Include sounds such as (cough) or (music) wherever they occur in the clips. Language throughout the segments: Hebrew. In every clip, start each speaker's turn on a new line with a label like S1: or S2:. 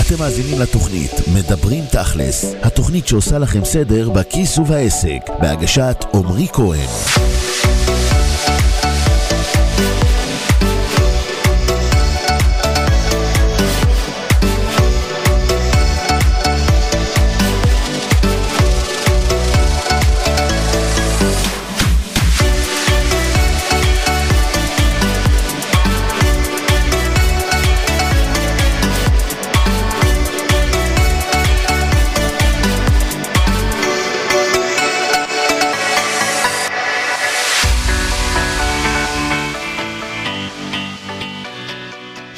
S1: אתם מאזינים לתוכנית מדברים תכלס, התוכנית שעושה לכם סדר בכיס ובעסק, בהגשת עמרי כהן.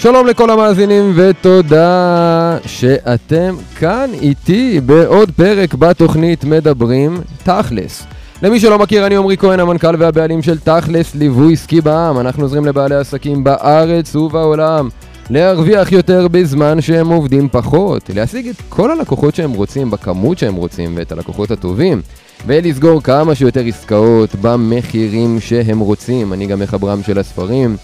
S2: שלום לכל המאזינים ותודה שאתם כאן איתי בעוד פרק בתוכנית מדברים תכלס. למי שלא מכיר, אני עמרי כהן, המנכ"ל והבעלים של תכלס ליווי עסקי בעם. אנחנו עוזרים לבעלי עסקים בארץ ובעולם להרוויח יותר בזמן שהם עובדים פחות, להשיג את כל הלקוחות שהם רוצים בכמות שהם רוצים ואת הלקוחות הטובים, ולסגור כמה שיותר עסקאות במחירים שהם רוצים. אני גם מחברם של הספרים.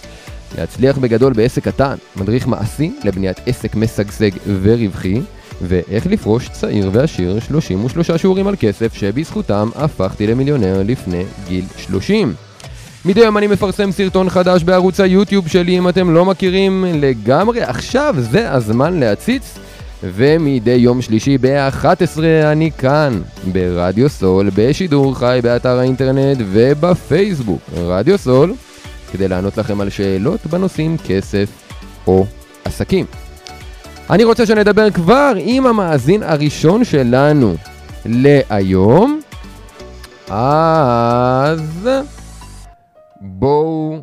S2: להצליח בגדול בעסק קטן, מדריך מעשי לבניית עסק משגשג ורווחי, ואיך לפרוש צעיר ועשיר 33 שיעורים על כסף שבזכותם הפכתי למיליונר לפני גיל 30. מדי יום אני מפרסם סרטון חדש בערוץ היוטיוב שלי אם אתם לא מכירים לגמרי, עכשיו זה הזמן להציץ ומדי יום שלישי ב-11 אני כאן, ברדיו סול, בשידור חי באתר האינטרנט ובפייסבוק. רדיו סול, כדי לענות לכם על שאלות בנושאים כסף או עסקים. אני רוצה שנדבר כבר עם המאזין הראשון שלנו להיום. אז בואו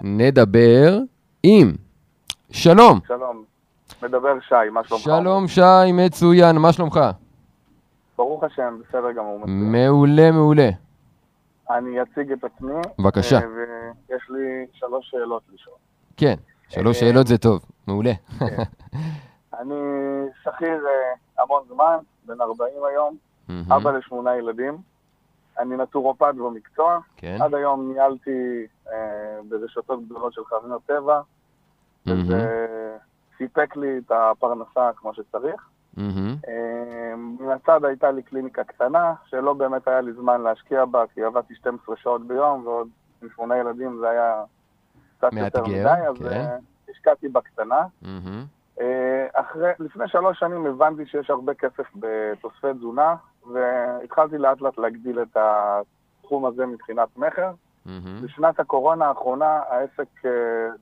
S2: נדבר עם שלום.
S3: שלום, מדבר שי, מה שלומך?
S2: שלום שי, מצוין, מה שלומך?
S3: ברוך השם, בסדר גמור. מצוין.
S2: מעולה, מעולה.
S3: אני אציג את עצמי.
S2: בבקשה.
S3: אה, ויש לי שלוש שאלות לשאול.
S2: כן, שלוש
S3: אה,
S2: שאלות זה טוב, מעולה. (laughs)
S3: אני שכיר אה, המון זמן, בן 40 היום. אבא לשמונה ילדים. אני נטורופט במקצוע.
S2: כן.
S3: עד היום ניהלתי אה, ברשתות גדולות של חנויות טבע,
S2: מהמם.
S3: וזה סיפק לי את הפרנסה כמו שצריך. אה, מן הצד הייתה לי קליניקה קטנה, שלא באמת היה לי זמן להשקיע בה, כי עבדתי 12 שעות ביום, ועוד עם שמונה ילדים זה היה קצת יותר מדי, אז
S2: כן.
S3: אה, השקעתי בקטנה. אה, אחרי, לפני שלוש שנים הבנתי שיש הרבה כסף בתוספי תזונה, והתחלתי לאט לאט להגדיל את התחום הזה מבחינת מכר.
S2: מהמם.
S3: בשנת הקורונה האחרונה העסק אה,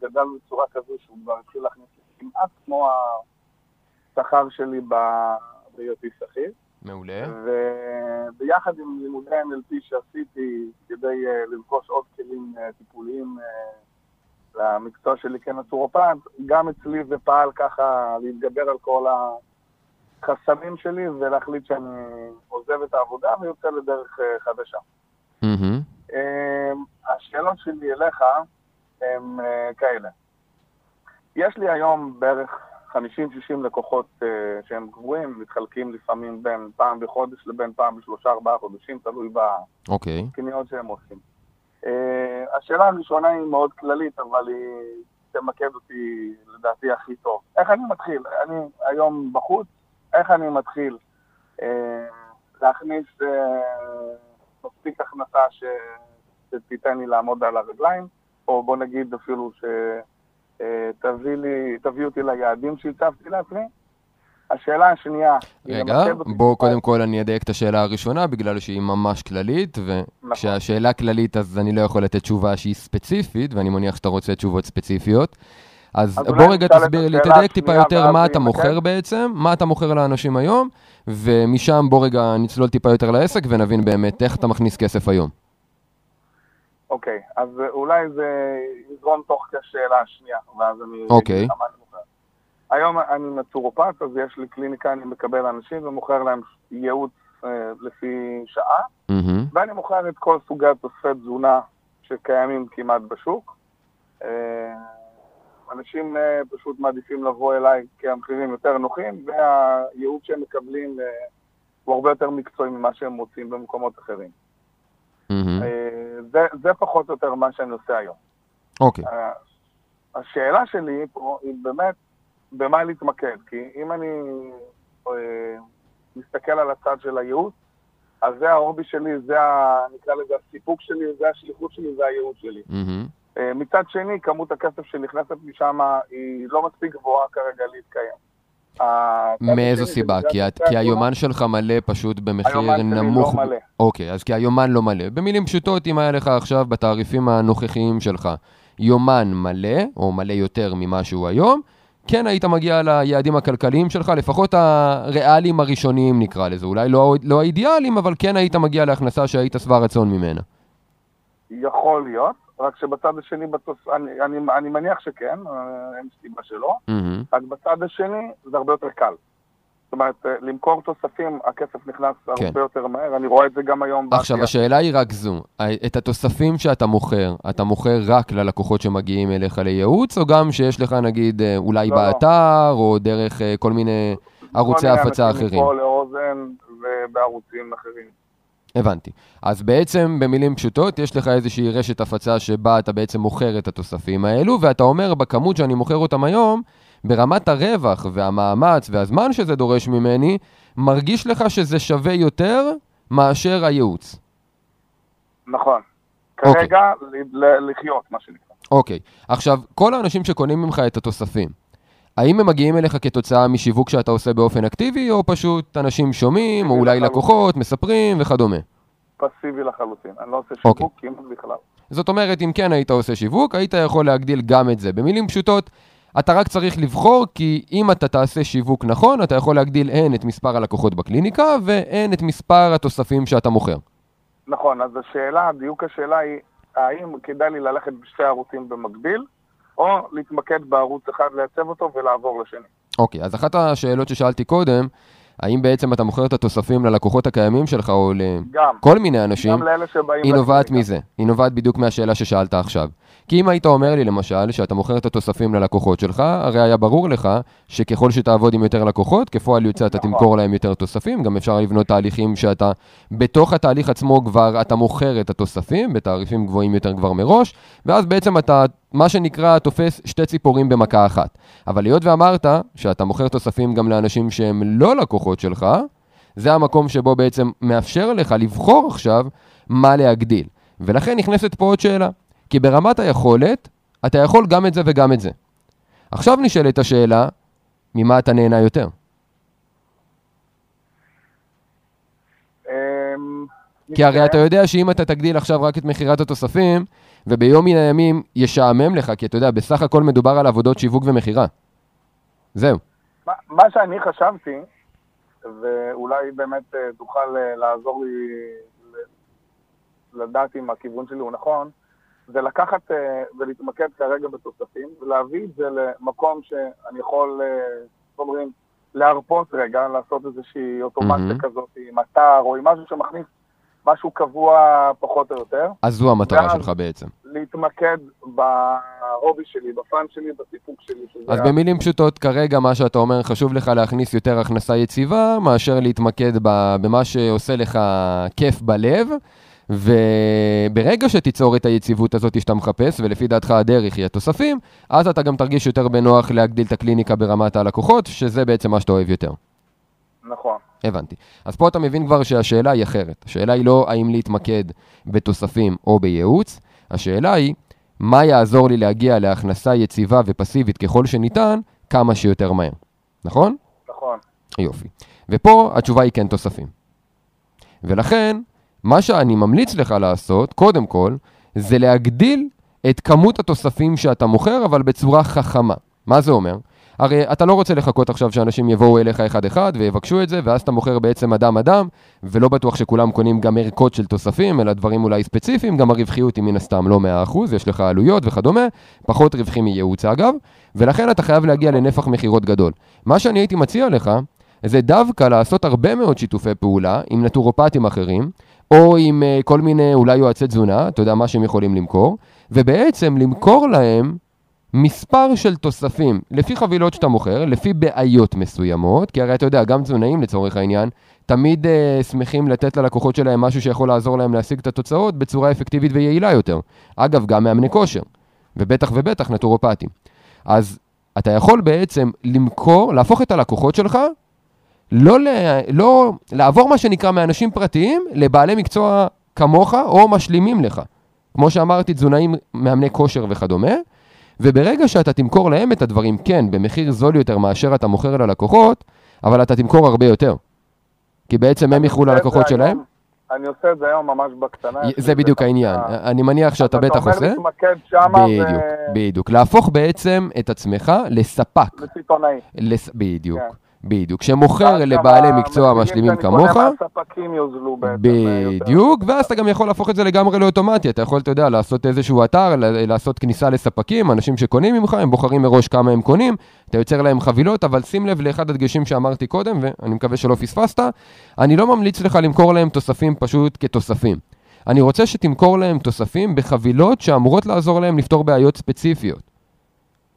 S3: גדל בצורה כזו שהוא כבר התחיל להכניס כמעט כמו השכר שלי בהיותי שכיר.
S2: מעולה.
S3: וביחד עם לימודי NLP שעשיתי כדי אה, לרכוש עוד כלים אה, טיפוליים אה, למקצוע שלי כנטורופט, גם אצלי זה פעל ככה להתגבר על כל החסמים שלי ולהחליט שאני עוזב את העבודה ויוצא לדרך חדשה. השאלות שלי אליך הן כאלה. יש לי היום בערך 50-60 לקוחות אה, שהם קבועים, מתחלקים לפעמים בין פעם בחודש לבין פעם בשלושה-ארבעה חודשים, תלוי
S2: אוקיי.
S3: בקניות שהם עושים. אה, השאלה הראשונה היא מאוד כללית, אבל היא תמקד אותי לדעתי הכי טוב. איך אני מתחיל? אני היום בחוץ, איך אני מתחיל אה, להכניס אה, מספיק הכנסה ש... שתיתן לי לעמוד על הרגליים, או בוא נגיד אפילו שתביא לי, תביא אותי ליעדים שהצבתי לעצמי. השאלה השנייה,
S2: רגע, בואו קודם כל אני אדייק את השאלה הראשונה, בגלל שהיא ממש כללית, וכשהשאלה כללית אז אני לא יכול לתת תשובה שהיא ספציפית, ואני מניח שאתה רוצה תשובות ספציפיות. אז
S3: אז
S2: בוא רגע תסביר לי, תדייק טיפה יותר מה אתה. מוכר בעצם, מה אתה מוכר לאנשים היום, ומשם בוא רגע נצלול טיפה יותר לעסק ונבין באמת איך אתה מכניס כסף היום.
S3: אוקיי, אז אולי זה יזרום תוך כשאלה השנייה, ואז אני...
S2: אוקיי.
S3: היום אני נטורופט, אז יש לי קליניקה, אני מקבל אנשים ומוכר להם ייעוץ אה, לפי שעה,
S2: מהמם.
S3: ואני מוכר את כל סוגי תוספי תזונה שקיימים כמעט בשוק. אה, אנשים אה, פשוט מעדיפים לבוא אליי כי המחירים יותר נוחים, והייעוץ שהם מקבלים אה, הוא הרבה יותר מקצועי ממה שהם מוצאים במקומות אחרים.
S2: מהמם.
S3: זה, זה פחות או יותר מה שאני עושה היום.
S2: אוקיי.
S3: אה, השאלה שלי פה היא באמת במה להתמקד, כי אם אני אה, מסתכל על הצד של הייעוץ, אז זה ההובי שלי, זה, ה, נקרא לזה הסיפוק שלי, זה השליחות שלי, זה הייעוץ שלי.
S2: מהמם.
S3: אה, מצד שני, כמות הכסף שנכנסת משם היא לא מספיק גבוהה כרגע להתקיים.
S2: מאיזו
S3: שלי
S2: סיבה? כי, את, כי. היומן שלך מלא פשוט במחיר
S3: היומן שלי
S2: נמוך.
S3: לא מלא.
S2: אוקיי, אז כי היומן לא מלא. במילים פשוטות, אם היה לך עכשיו בתעריפים הנוכחיים שלך יומן מלא, או מלא יותר ממה שהוא היום, כן היית מגיע ליעדים הכלכליים שלך, לפחות הריאליים הראשוניים נקרא לזה. אולי לא, לא האידיאליים, אבל כן היית מגיע להכנסה שהיית שבע רצון ממנה.
S3: יכול להיות, רק שבצד השני, בתוס... אני, אני, אני מניח שכן, אה, אין סיבה שלא,
S2: מהמם.
S3: רק בצד השני זה הרבה יותר קל. זאת אומרת, אה, למכור תוספים, הכסף נכנס
S2: כן.
S3: הרבה יותר מהר, אני רואה את זה גם היום
S2: עכשיו,
S3: בעשייה.
S2: השאלה היא רק זו, את התוספים שאתה מוכר, אתה מוכר רק ללקוחות שמגיעים אליך לייעוץ, או גם שיש לך נגיד אה, אולי
S3: לא, לא.
S2: באתר, או דרך אה, כל מיני ערוצי
S3: כל מיני
S2: הפצה
S3: אנשים
S2: אחרים?
S3: מפה לאוזן ובערוצים אחרים.
S2: הבנתי. אז בעצם, במילים פשוטות, יש לך איזושהי רשת הפצה שבה אתה בעצם מוכר את התוספים האלו, ואתה אומר, בכמות שאני מוכר אותם היום, ברמת הרווח והמאמץ והזמן שזה דורש ממני, מרגיש לך שזה שווה יותר מאשר הייעוץ.
S3: נכון.
S2: אוקיי.
S3: כרגע, ל- לחיות, מה שנקרא.
S2: אוקיי, עכשיו, כל האנשים שקונים ממך את התוספים, האם הם מגיעים אליך כתוצאה משיווק שאתה עושה באופן אקטיבי, או פשוט אנשים שומעים, או אולי
S3: לחלוטין.
S2: לקוחות, מספרים וכדומה?
S3: פסיבי לחלוטין. אני לא עושה
S2: אוקיי.
S3: שיווק כמעט בכלל.
S2: זאת אומרת, אם כן היית עושה שיווק, היית יכול להגדיל גם את זה. במילים פשוטות, אתה רק צריך לבחור, כי אם אתה תעשה שיווק נכון, אתה יכול להגדיל הן את מספר הלקוחות בקליניקה, והן את מספר התוספים שאתה מוכר.
S3: נכון, אז השאלה, דיוק השאלה היא, האם כדאי לי ללכת בשתי ערוצים במקביל, או להתמקד בערוץ אחד, לייצב אותו ולעבור לשני.
S2: אוקיי, אז אחת השאלות ששאלתי קודם, האם בעצם אתה מוכר את התוספים ללקוחות הקיימים שלך, או לכל מיני אנשים,
S3: גם לאלה שבאים...
S2: היא נובעת. מזה. היא נובעת בדיוק מהשאלה ששאלת עכשיו. כי אם היית אומר לי למשל שאתה מוכר את התוספים ללקוחות שלך, הרי היה ברור לך שככל שתעבוד עם יותר לקוחות, כפועל יוצא אתה
S3: נכון.
S2: תמכור להם יותר תוספים, גם אפשר לבנות תהליכים שאתה, בתוך התהליך עצמו כבר אתה מוכר את התוספים, בתעריפים גבוהים יותר כבר מראש, ואז בעצם אתה, מה שנקרא, תופס שתי ציפורים במכה אחת. אבל היות ואמרת שאתה מוכר תוספים גם לאנשים שהם לא לקוחות שלך, זה המקום שבו בעצם מאפשר לך לבחור עכשיו מה להגדיל. ולכן נכנסת פה עוד שאלה. כי ברמת היכולת, אתה יכול גם את זה וגם את זה. עכשיו נשאלת השאלה, ממה אתה נהנה יותר? כי הרי. אתה יודע שאם אתה תגדיל עכשיו רק את מכירת התוספים, וביום מן הימים ישעמם לך, כי אתה יודע, בסך הכל מדובר על עבודות שיווק ומכירה. זהו.
S3: מה- מה שאני חשבתי, ואולי באמת אה, תוכל אה, לעזור לי לדעת אם הכיוון שלי הוא נכון, זה לקחת אה, ולהתמקד כרגע בתוספים, ולהביא את זה למקום שאני יכול, איך אומרים, להרפות רגע, לעשות איזושהי אוטומציה
S2: מהמם.
S3: כזאת עם אתר, או עם משהו שמכניס משהו קבוע פחות או יותר,
S2: אז זו המטרה שלך בעצם.
S3: להתמקד בהובי שלי, בפאן שלי, בסיפוק שלי.
S2: אז
S3: ה-
S2: במילים פשוטות, כרגע מה שאתה אומר, חשוב לך להכניס יותר הכנסה יציבה, מאשר להתמקד במה שעושה לך כיף בלב. וברגע שתיצור את היציבות הזאת שאתה מחפש, ולפי דעתך הדרך היא התוספים, אז אתה גם תרגיש יותר בנוח להגדיל את הקליניקה ברמת הלקוחות, שזה בעצם מה שאתה אוהב יותר.
S3: נכון.
S2: הבנתי. אז פה אתה מבין כבר שהשאלה היא אחרת. השאלה היא לא האם להתמקד בתוספים או בייעוץ, השאלה היא מה יעזור לי להגיע להכנסה יציבה ופסיבית ככל שניתן, כמה שיותר מהר. נכון?
S3: נכון.
S2: יופי. ופה התשובה היא כן תוספים. ולכן, מה שאני ממליץ לך לעשות, קודם כל, זה להגדיל את כמות התוספים שאתה מוכר, אבל בצורה חכמה. מה זה אומר? הרי אתה לא רוצה לחכות עכשיו שאנשים יבואו אליך אחד-אחד ויבקשו את זה, ואז אתה מוכר בעצם אדם-אדם, ולא בטוח שכולם קונים גם ערכות של תוספים, אלא דברים אולי ספציפיים, גם הרווחיות היא מן הסתם לא 100%, יש לך עלויות וכדומה, פחות רווחי מייעוץ אגב, ולכן אתה חייב להגיע לנפח מכירות גדול. מה שאני הייתי מציע לך, זה דווקא לעשות הרבה מאוד שיתופי פעולה עם נטורופטים אחרים, או עם uh, כל מיני אולי יועצי תזונה, אתה יודע מה שהם יכולים למכור, ובעצם למכור להם מספר של תוספים לפי חבילות שאתה מוכר, לפי בעיות מסוימות, כי הרי אתה יודע, גם תזונאים לצורך העניין, תמיד uh, שמחים לתת ללקוחות שלהם משהו שיכול לעזור להם להשיג את התוצאות בצורה אפקטיבית ויעילה יותר. אגב, גם מאמני כושר, ובטח ובטח נטורופטים. אז אתה יכול בעצם למכור, להפוך את הלקוחות שלך, לא, ל, לא לעבור מה שנקרא מאנשים פרטיים לבעלי מקצוע כמוך או משלימים לך. כמו שאמרתי, תזונאים, מאמני כושר וכדומה. וברגע שאתה תמכור להם את הדברים, כן, במחיר זול יותר מאשר אתה מוכר ללקוחות, אבל אתה תמכור הרבה יותר. כי בעצם הם יכרו ללקוחות שלהם.
S3: אני עושה את זה היום ממש בקטנה.
S2: זה בדיוק העניין. אני מניח שאתה בטח עושה.
S3: אתה אומר להתמקד שמה
S2: בדיוק, בדיוק. להפוך בעצם את עצמך לספק.
S3: לסיטונאי.
S2: בדיוק. בדיוק, שמוכר לבעלי מקצוע משלימים כמוך.
S3: הספקים יוזלו בעצם.
S2: בדיוק, ואז אתה גם יכול להפוך את זה לגמרי לאוטומטי. אתה יכול, אתה יודע, לעשות איזשהו אתר, לעשות כניסה לספקים, אנשים שקונים ממך, הם בוחרים מראש כמה הם קונים, אתה יוצר להם חבילות, אבל שים לב לאחד הדגשים שאמרתי קודם, ואני מקווה שלא פספסת, אני לא ממליץ לך למכור להם תוספים פשוט כתוספים. אני רוצה שתמכור להם תוספים בחבילות שאמורות לעזור להם לפתור בעיות ספציפיות.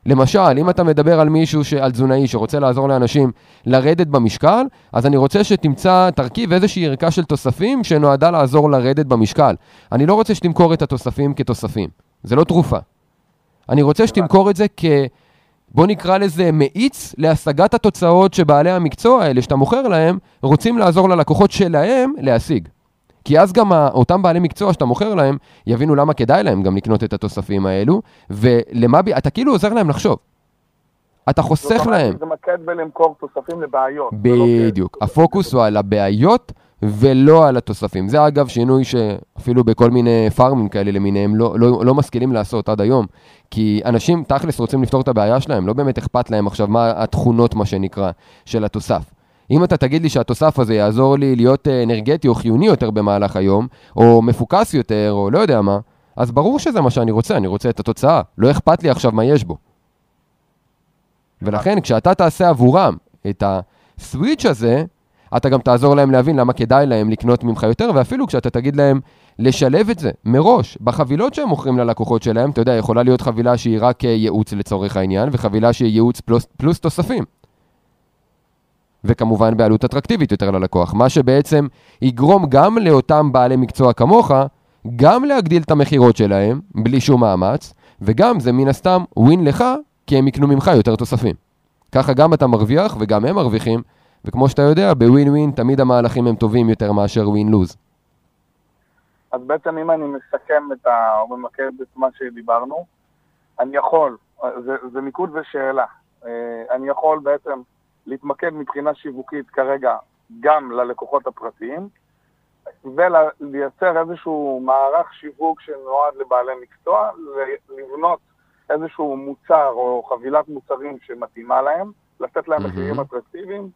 S2: למשל, אם אתה מדבר על מישהו, ש... על תזונאי שרוצה לעזור לאנשים לרדת במשקל, אז אני רוצה שתמצא, תרכיב איזושהי ערכה של תוספים שנועדה לעזור לרדת במשקל. אני לא רוצה שתמכור את התוספים כתוספים, זה לא תרופה. אני רוצה שתמכור את זה כ... בוא נקרא לזה מאיץ להשגת התוצאות שבעלי המקצוע האלה שאתה מוכר להם, רוצים לעזור ללקוחות שלהם להשיג. כי אז גם אותם בעלי מקצוע שאתה מוכר להם, יבינו למה כדאי להם גם לקנות את התוספים האלו, ולמה, אתה כאילו עוזר להם לחשוב. אתה חוסך להם.
S3: זה מקד בלמכור תוספים לבעיות.
S2: לא בדיוק. הפוקוס הוא על הבעיות ולא על התוספים. זה אגב שינוי שאפילו בכל מיני פארמים כאלה למיניהם לא, לא, לא משכילים לעשות עד היום. כי אנשים תכלס רוצים לפתור את הבעיה שלהם, לא באמת אכפת להם עכשיו מה התכונות, מה שנקרא, של התוסף. אם אתה תגיד לי שהתוסף הזה יעזור לי להיות אה, אנרגטי או חיוני יותר במהלך היום, או מפוקס יותר, או לא יודע מה, אז ברור שזה מה שאני רוצה, אני רוצה את התוצאה. לא אכפת לי עכשיו מה יש בו. ולכן, כשאתה תעשה עבורם את הסוויץ' הזה, אתה גם תעזור להם להבין למה כדאי להם לקנות ממך יותר, ואפילו כשאתה תגיד להם לשלב את זה מראש בחבילות שהם מוכרים ללקוחות שלהם, אתה יודע, יכולה להיות חבילה שהיא רק אה, ייעוץ לצורך העניין, וחבילה שהיא ייעוץ פלוס, פלוס תוספים. וכמובן בעלות אטרקטיבית יותר ללקוח, מה שבעצם יגרום גם לאותם בעלי מקצוע כמוך, גם להגדיל את המכירות שלהם, בלי שום מאמץ, וגם זה מן הסתם ווין לך, כי הם יקנו ממך יותר תוספים. ככה גם אתה מרוויח וגם הם מרוויחים, וכמו שאתה יודע, בווין ווין תמיד המהלכים הם טובים יותר מאשר ווין לוז.
S3: אז בעצם אם אני מסכם את ה... או ממקד את מה שדיברנו, אני יכול, זה, זה מיקוד ושאלה, אה, אני יכול בעצם להתמקד מבחינה שיווקית כרגע גם ללקוחות הפרטיים, ולייצר איזשהו מערך שיווק שנועד לבעלי מקצוע, לבנות איזשהו מוצר או חבילת מוצרים שמתאימה להם, לתת להם מחירים אטרקטיביים,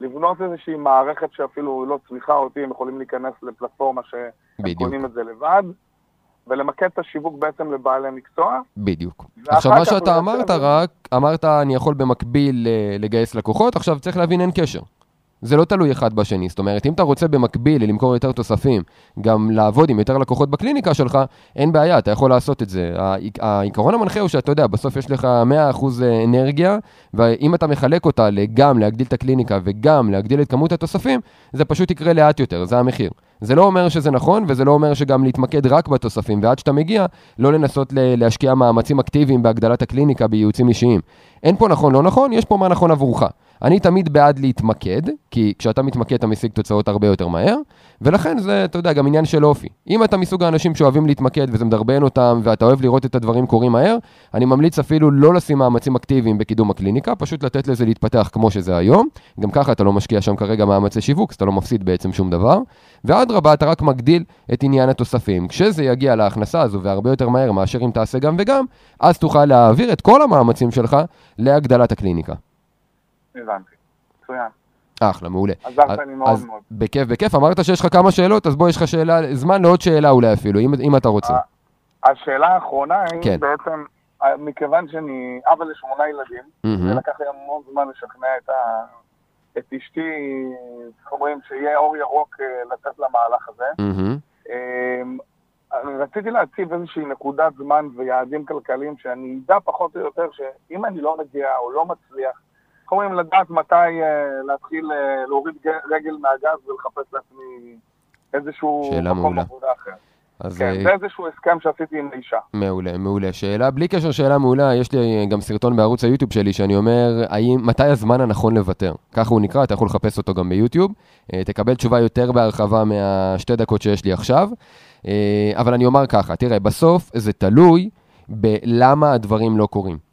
S3: לבנות איזושהי מערכת שאפילו לא צריכה אותי, הם יכולים להיכנס לפלטפורמה שהם קונים את זה לבד, ולמקד את השיווק בעצם לבעלי מקצוע.
S2: בדיוק. עכשיו, מה שאתה אמרת רק, אמרת אני יכול במקביל אה, לגייס לקוחות, עכשיו צריך להבין אין קשר. זה לא תלוי אחד בשני. זאת אומרת, אם אתה רוצה במקביל למכור יותר תוספים, גם לעבוד עם יותר לקוחות בקליניקה שלך, אין בעיה, אתה יכול לעשות את זה. העיקרון המנחה הוא שאתה יודע, בסוף יש לך 100% אנרגיה, ואם אתה מחלק אותה גם להגדיל את הקליניקה וגם להגדיל את כמות התוספים, זה פשוט יקרה לאט יותר, זה המחיר. זה לא אומר שזה נכון, וזה לא אומר שגם להתמקד רק בתוספים, ועד שאתה מגיע, לא לנסות להשקיע מאמצים אקטיביים בהגדלת הקליניקה בייעוצים אישיים. אין פה נכון, לא נכון, יש פה מה נכון עבורך. אני תמיד בעד להתמקד, כי כשאתה מתמקד אתה משיג תוצאות הרבה יותר מהר, ולכן זה, אתה יודע, גם עניין של אופי. אם אתה מסוג האנשים שאוהבים להתמקד וזה מדרבן אותם, ואתה אוהב לראות את הדברים קורים מהר, אני ממליץ אפילו לא לשים מאמצים אקטיביים בקידום הקליניקה, פשוט לתת לזה להתפתח כמו שזה היום. גם ככה אתה לא משקיע שם כרגע מאמצי שיווק, אז אתה לא מפסיד בעצם שום דבר. ואדרבה, אתה רק מגדיל את עניין התוספים. כשזה יגיע להכנסה הזו, והרבה יותר מהר מאשר אם תעשה גם וגם, אז תוכל להעביר את כל המאמצים שלך להגדלת הקליניקה.
S3: הבנתי, מצוין.
S2: אחלה, מעולה.
S3: עזרת לי מאוד מאוד.
S2: בכיף, בכיף. אמרת שיש לך כמה שאלות, אז בוא, יש לך שאלה, זמן לעוד שאלה אולי אפילו, אם, אם אתה רוצה.
S3: השאלה האחרונה היא כן. בעצם, מכיוון שאני אבא לשמונה ילדים, mm-hmm. ולקח לי המון זמן לשכנע את, ה, את אשתי, איך אומרים, שיהיה אור ירוק אה, לצאת למהלך הזה. Mm-hmm. רציתי להציב איזושהי נקודת זמן ויעדים כלכליים שאני אדע פחות או יותר שאם אני לא מגיע או לא מצליח, איך אומרים, לדעת מתי uh, להתחיל uh, להוריד רגל מהגז ולחפש לעצמי איזשהו מקום מעולה. עבודה אחר. אז... כן, זה איזשהו הסכם שעשיתי עם אישה.
S2: מעולה, מעולה. שאלה, בלי קשר שאלה מעולה, יש לי גם סרטון בערוץ היוטיוב שלי שאני אומר, האם, מתי הזמן הנכון לוותר? ככה הוא נקרא, אתה יכול לחפש אותו גם ביוטיוב. תקבל תשובה יותר בהרחבה מהשתי דקות שיש לי עכשיו. אבל אני אומר ככה, תראה, בסוף זה תלוי בלמה הדברים לא קורים.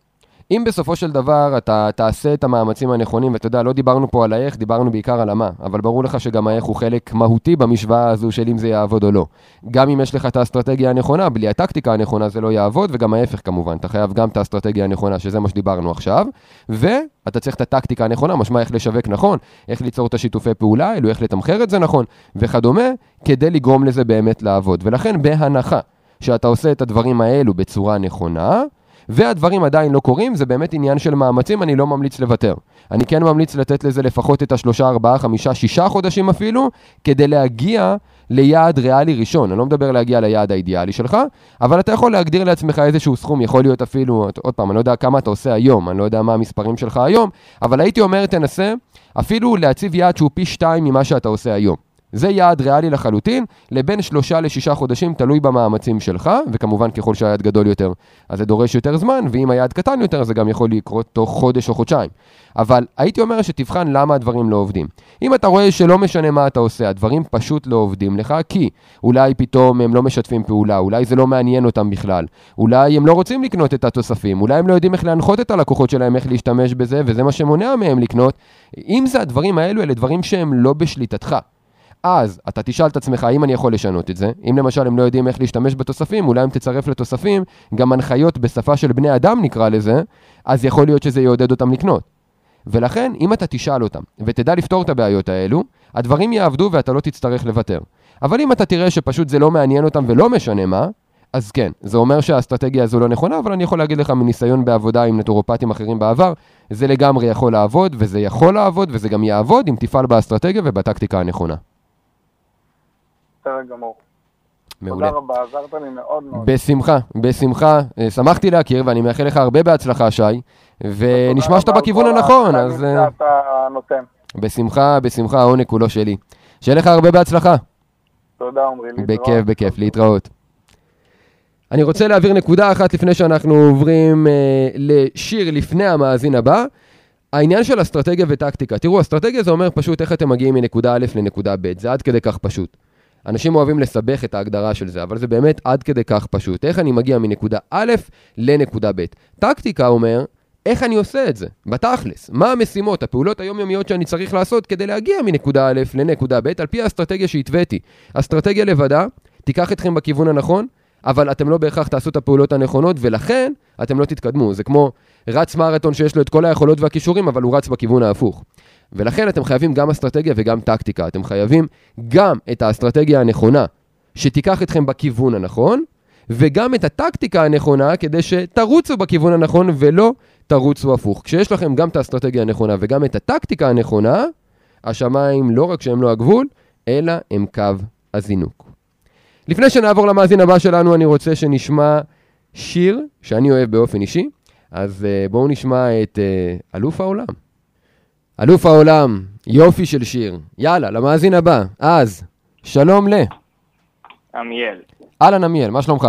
S2: אם בסופו של דבר אתה תעשה את המאמצים הנכונים, ואתה יודע, לא דיברנו פה על האיך, דיברנו בעיקר על המה, אבל ברור לך שגם האיך הוא חלק מהותי במשוואה הזו של אם זה יעבוד או לא. גם אם יש לך את האסטרטגיה הנכונה, בלי הטקטיקה הנכונה זה לא יעבוד, וגם ההפך כמובן, אתה חייב גם את האסטרטגיה הנכונה, שזה מה שדיברנו עכשיו, ואתה צריך את הטקטיקה הנכונה, משמע איך לשווק נכון, איך ליצור את השיתופי פעולה האלו, איך לתמחר את זה נכון, וכדומה, כדי לגרום לזה באמת לעבוד. ולכן בהנחה שאתה עושה את הדברים האלו בצורה נכונה, והדברים עדיין לא קורים, זה באמת עניין של מאמצים, אני לא ממליץ לוותר. אני כן ממליץ לתת לזה לפחות את השלושה, ארבעה, חמישה, שישה חודשים אפילו, כדי להגיע ליעד ריאלי ראשון. אני לא מדבר להגיע ליעד האידיאלי שלך, אבל אתה יכול להגדיר לעצמך איזשהו סכום, יכול להיות אפילו, עוד פעם, אני לא יודע כמה אתה עושה היום, אני לא יודע מה המספרים שלך היום, אבל הייתי אומר, תנסה אפילו להציב יעד שהוא פי שתיים ממה שאתה עושה היום. זה יעד ריאלי לחלוטין, לבין שלושה לשישה חודשים, תלוי במאמצים שלך, וכמובן ככל שהיעד גדול יותר, אז זה דורש יותר זמן, ואם היעד קטן יותר, זה גם יכול לקרות תוך חודש או חודשיים. אבל הייתי אומר שתבחן למה הדברים לא עובדים. אם אתה רואה שלא משנה מה אתה עושה, הדברים פשוט לא עובדים לך, כי אולי פתאום הם לא משתפים פעולה, אולי זה לא מעניין אותם בכלל, אולי הם לא רוצים לקנות את התוספים, אולי הם לא יודעים איך להנחות את הלקוחות שלהם איך להשתמש בזה, וזה מה שמונע מהם לקנות. אם זה הדברים האלו, אלה דברים שהם לא בשליטתך. אז אתה תשאל את עצמך האם אני יכול לשנות את זה. אם למשל הם לא יודעים איך להשתמש בתוספים, אולי אם תצרף לתוספים גם הנחיות בשפה של בני אדם נקרא לזה, אז יכול להיות שזה יעודד אותם לקנות. ולכן, אם אתה תשאל אותם ותדע לפתור את הבעיות האלו, הדברים יעבדו ואתה לא תצטרך לוותר. אבל אם אתה תראה שפשוט זה לא מעניין אותם ולא משנה מה, אז כן, זה אומר שהאסטרטגיה הזו לא נכונה, אבל אני יכול להגיד לך מניסיון בעבודה עם נטורופטים אחרים בעבר, זה לגמרי יכול לעבוד, וזה יכול לעבוד, וזה גם יעבוד אם תפעל באסטרטגיה ובטקטיקה הנכונה.
S3: בסדר גמור. מעולה. תודה רבה, עזרת לי מאוד מאוד.
S2: בשמחה, בשמחה. אה, שמחתי להכיר ואני מאחל לך הרבה בהצלחה, שי. ונשמע שאתה בכיוון הנכון, אז...
S3: אה.
S2: בשמחה, בשמחה, העונג כולו שלי. שיהיה לך הרבה בהצלחה.
S3: תודה, עמרי.
S2: בכיף, בכיף, להתראות. אני רוצה להעביר נקודה אחת לפני שאנחנו עוברים אה, לשיר לפני המאזין הבא. העניין של אסטרטגיה וטקטיקה. תראו, אסטרטגיה זה אומר פשוט איך אתם מגיעים מנקודה א' לנקודה ב', זה עד כדי כך פשוט. אנשים אוהבים לסבך את ההגדרה של זה, אבל זה באמת עד כדי כך פשוט. איך אני מגיע מנקודה א' לנקודה ב'. טקטיקה אומר, איך אני עושה את זה, בתכלס. מה המשימות, הפעולות היומיומיות שאני צריך לעשות כדי להגיע מנקודה א' לנקודה ב', על פי האסטרטגיה שהתוויתי. אסטרטגיה לבדה תיקח אתכם בכיוון הנכון, אבל אתם לא בהכרח תעשו את הפעולות הנכונות, ולכן אתם לא תתקדמו. זה כמו רץ מרתון שיש לו את כל היכולות והכישורים, אבל הוא רץ בכיוון ההפוך. ולכן אתם חייבים גם אסטרטגיה וגם טקטיקה. אתם חייבים גם את האסטרטגיה הנכונה, שתיקח אתכם בכיוון הנכון, וגם את הטקטיקה הנכונה, כדי שתרוצו בכיוון הנכון ולא תרוצו הפוך. כשיש לכם גם את האסטרטגיה הנכונה וגם את הטקטיקה הנכונה, השמיים לא רק שהם לא הגבול, אלא הם קו הזינוק. לפני שנעבור למאזין הבא שלנו, אני רוצה שנשמע שיר שאני אוהב באופן אישי, אז uh, בואו נשמע את uh, אלוף העולם. אלוף העולם, יופי של שיר. יאללה, למאזין הבא. אז, שלום ל...
S4: עמיאל.
S2: אהלן עמיאל, מה שלומך?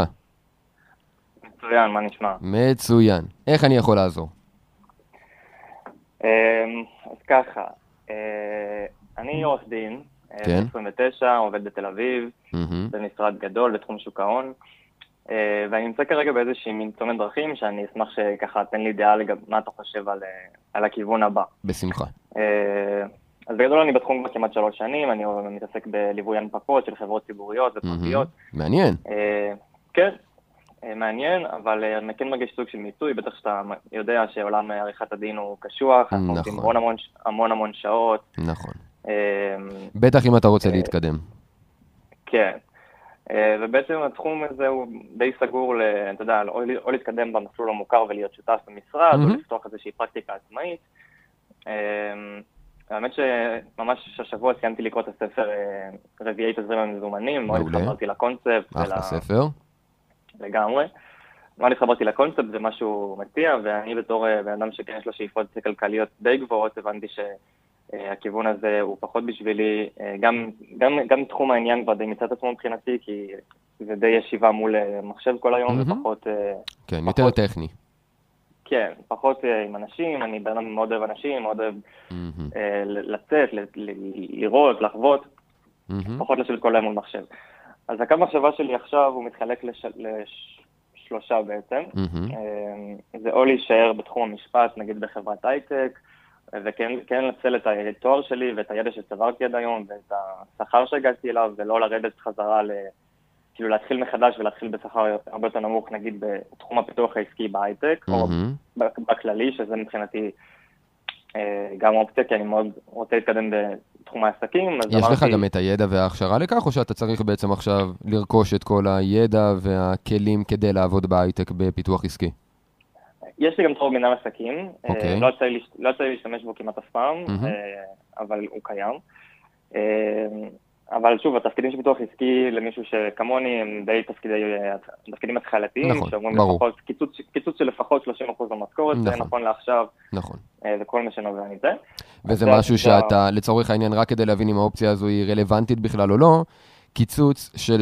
S4: מצוין, מה נשמע?
S2: מצוין. איך אני יכול לעזור?
S4: אמ, אז ככה, אה, אני עורך דין, אה,
S2: כן.
S4: 29, עובד בתל אביב, במשרד גדול בתחום שוק ההון. אה, ואני נמצא כרגע באיזושהי מין צומת דרכים, שאני אשמח שככה תן לי דעה לגבי מה אתה חושב על, אה, על הכיוון הבא.
S2: בשמחה.
S4: אה, אז בגדול אני בתחום כבר כמעט שלוש שנים, אני מתעסק בליווי הנפקות של חברות ציבוריות ופרטיות.
S2: מעניין.
S4: כן, מעניין, אבל אני כן מרגיש סוג של מיצוי, בטח שאתה יודע שעולם עריכת הדין הוא קשוח, אנחנו נכון. עושים המון המון, המון המון שעות.
S2: נכון. בטח אם אתה רוצה להתקדם.
S4: כן. אה, ובעצם התחום הזה הוא די סגור, אתה יודע, או, או להתקדם במסלול המוכר ולהיות שותף במשרד, mm-hmm. או לפתוח איזושהי פרקטיקה עצמאית. אה, האמת שממש השבוע סיימתי לקרוא את הספר רביעי תזרים המזומנים, מאוד התחברתי לקונספט.
S2: אחלה ספר.
S4: לגמרי. מאוד התחברתי לקונספט, זה משהו מציע, ואני בתור בן אדם שכן יש לו שאיפות כלכליות די גבוהות, הבנתי שהכיוון הזה הוא פחות בשבילי, גם, גם, גם תחום העניין כבר די מצד עצמו מבחינתי, כי זה די ישיבה מול מחשב כל היום, mm-hmm. ופחות...
S2: כן, פחות, יותר טכני.
S4: כן, פחות עם אנשים, אני בן אדם מאוד אוהב אנשים, מאוד אוהב mm-hmm. לצאת, לראות, לחוות, mm-hmm. פחות לשבת כל היום מול מחשב. אז הקו מחשבה שלי עכשיו הוא מתחלק לש... לשלושה בעצם. Mm-hmm. זה או להישאר בתחום המשפט, נגיד בחברת הייטק, וכן כן לנצל את התואר שלי ואת הידע שצברתי עד היום ואת השכר שהגעתי אליו, ולא לרדת חזרה ל... כאילו להתחיל מחדש ולהתחיל בשכר הרבה יותר נמוך, נגיד בתחום הפיתוח העסקי בהייטק, mm-hmm. או בכללי, שזה מבחינתי אה, גם אופציה, כי אני מאוד רוצה להתקדם בתחום העסקים.
S2: יש. לך גם את הידע וההכשרה לכך, או שאתה צריך בעצם עכשיו לרכוש את כל הידע והכלים כדי לעבוד בהייטק בפיתוח עסקי?
S4: יש לי גם תחום מנהל עסקים, okay. אוקיי. לא יצא לי לא להשתמש בו כמעט אף פעם, mm-hmm. אבל הוא קיים. אבל שוב, התפקידים של פיתוח עסקי למישהו שכמוני הם די תפקידי, תפקידים התחלתיים,
S2: נכון, שאומרים ברור.
S4: לפחות, קיצוץ, קיצוץ של לפחות 30% במשכורת,
S2: נכון.
S4: זה נכון לעכשיו,
S2: נכון.
S4: אה, וכל מה שנובע מזה.
S2: וזה משהו שאתה, לצורך העניין, רק כדי להבין אם האופציה הזו היא רלוונטית בכלל או לא, קיצוץ של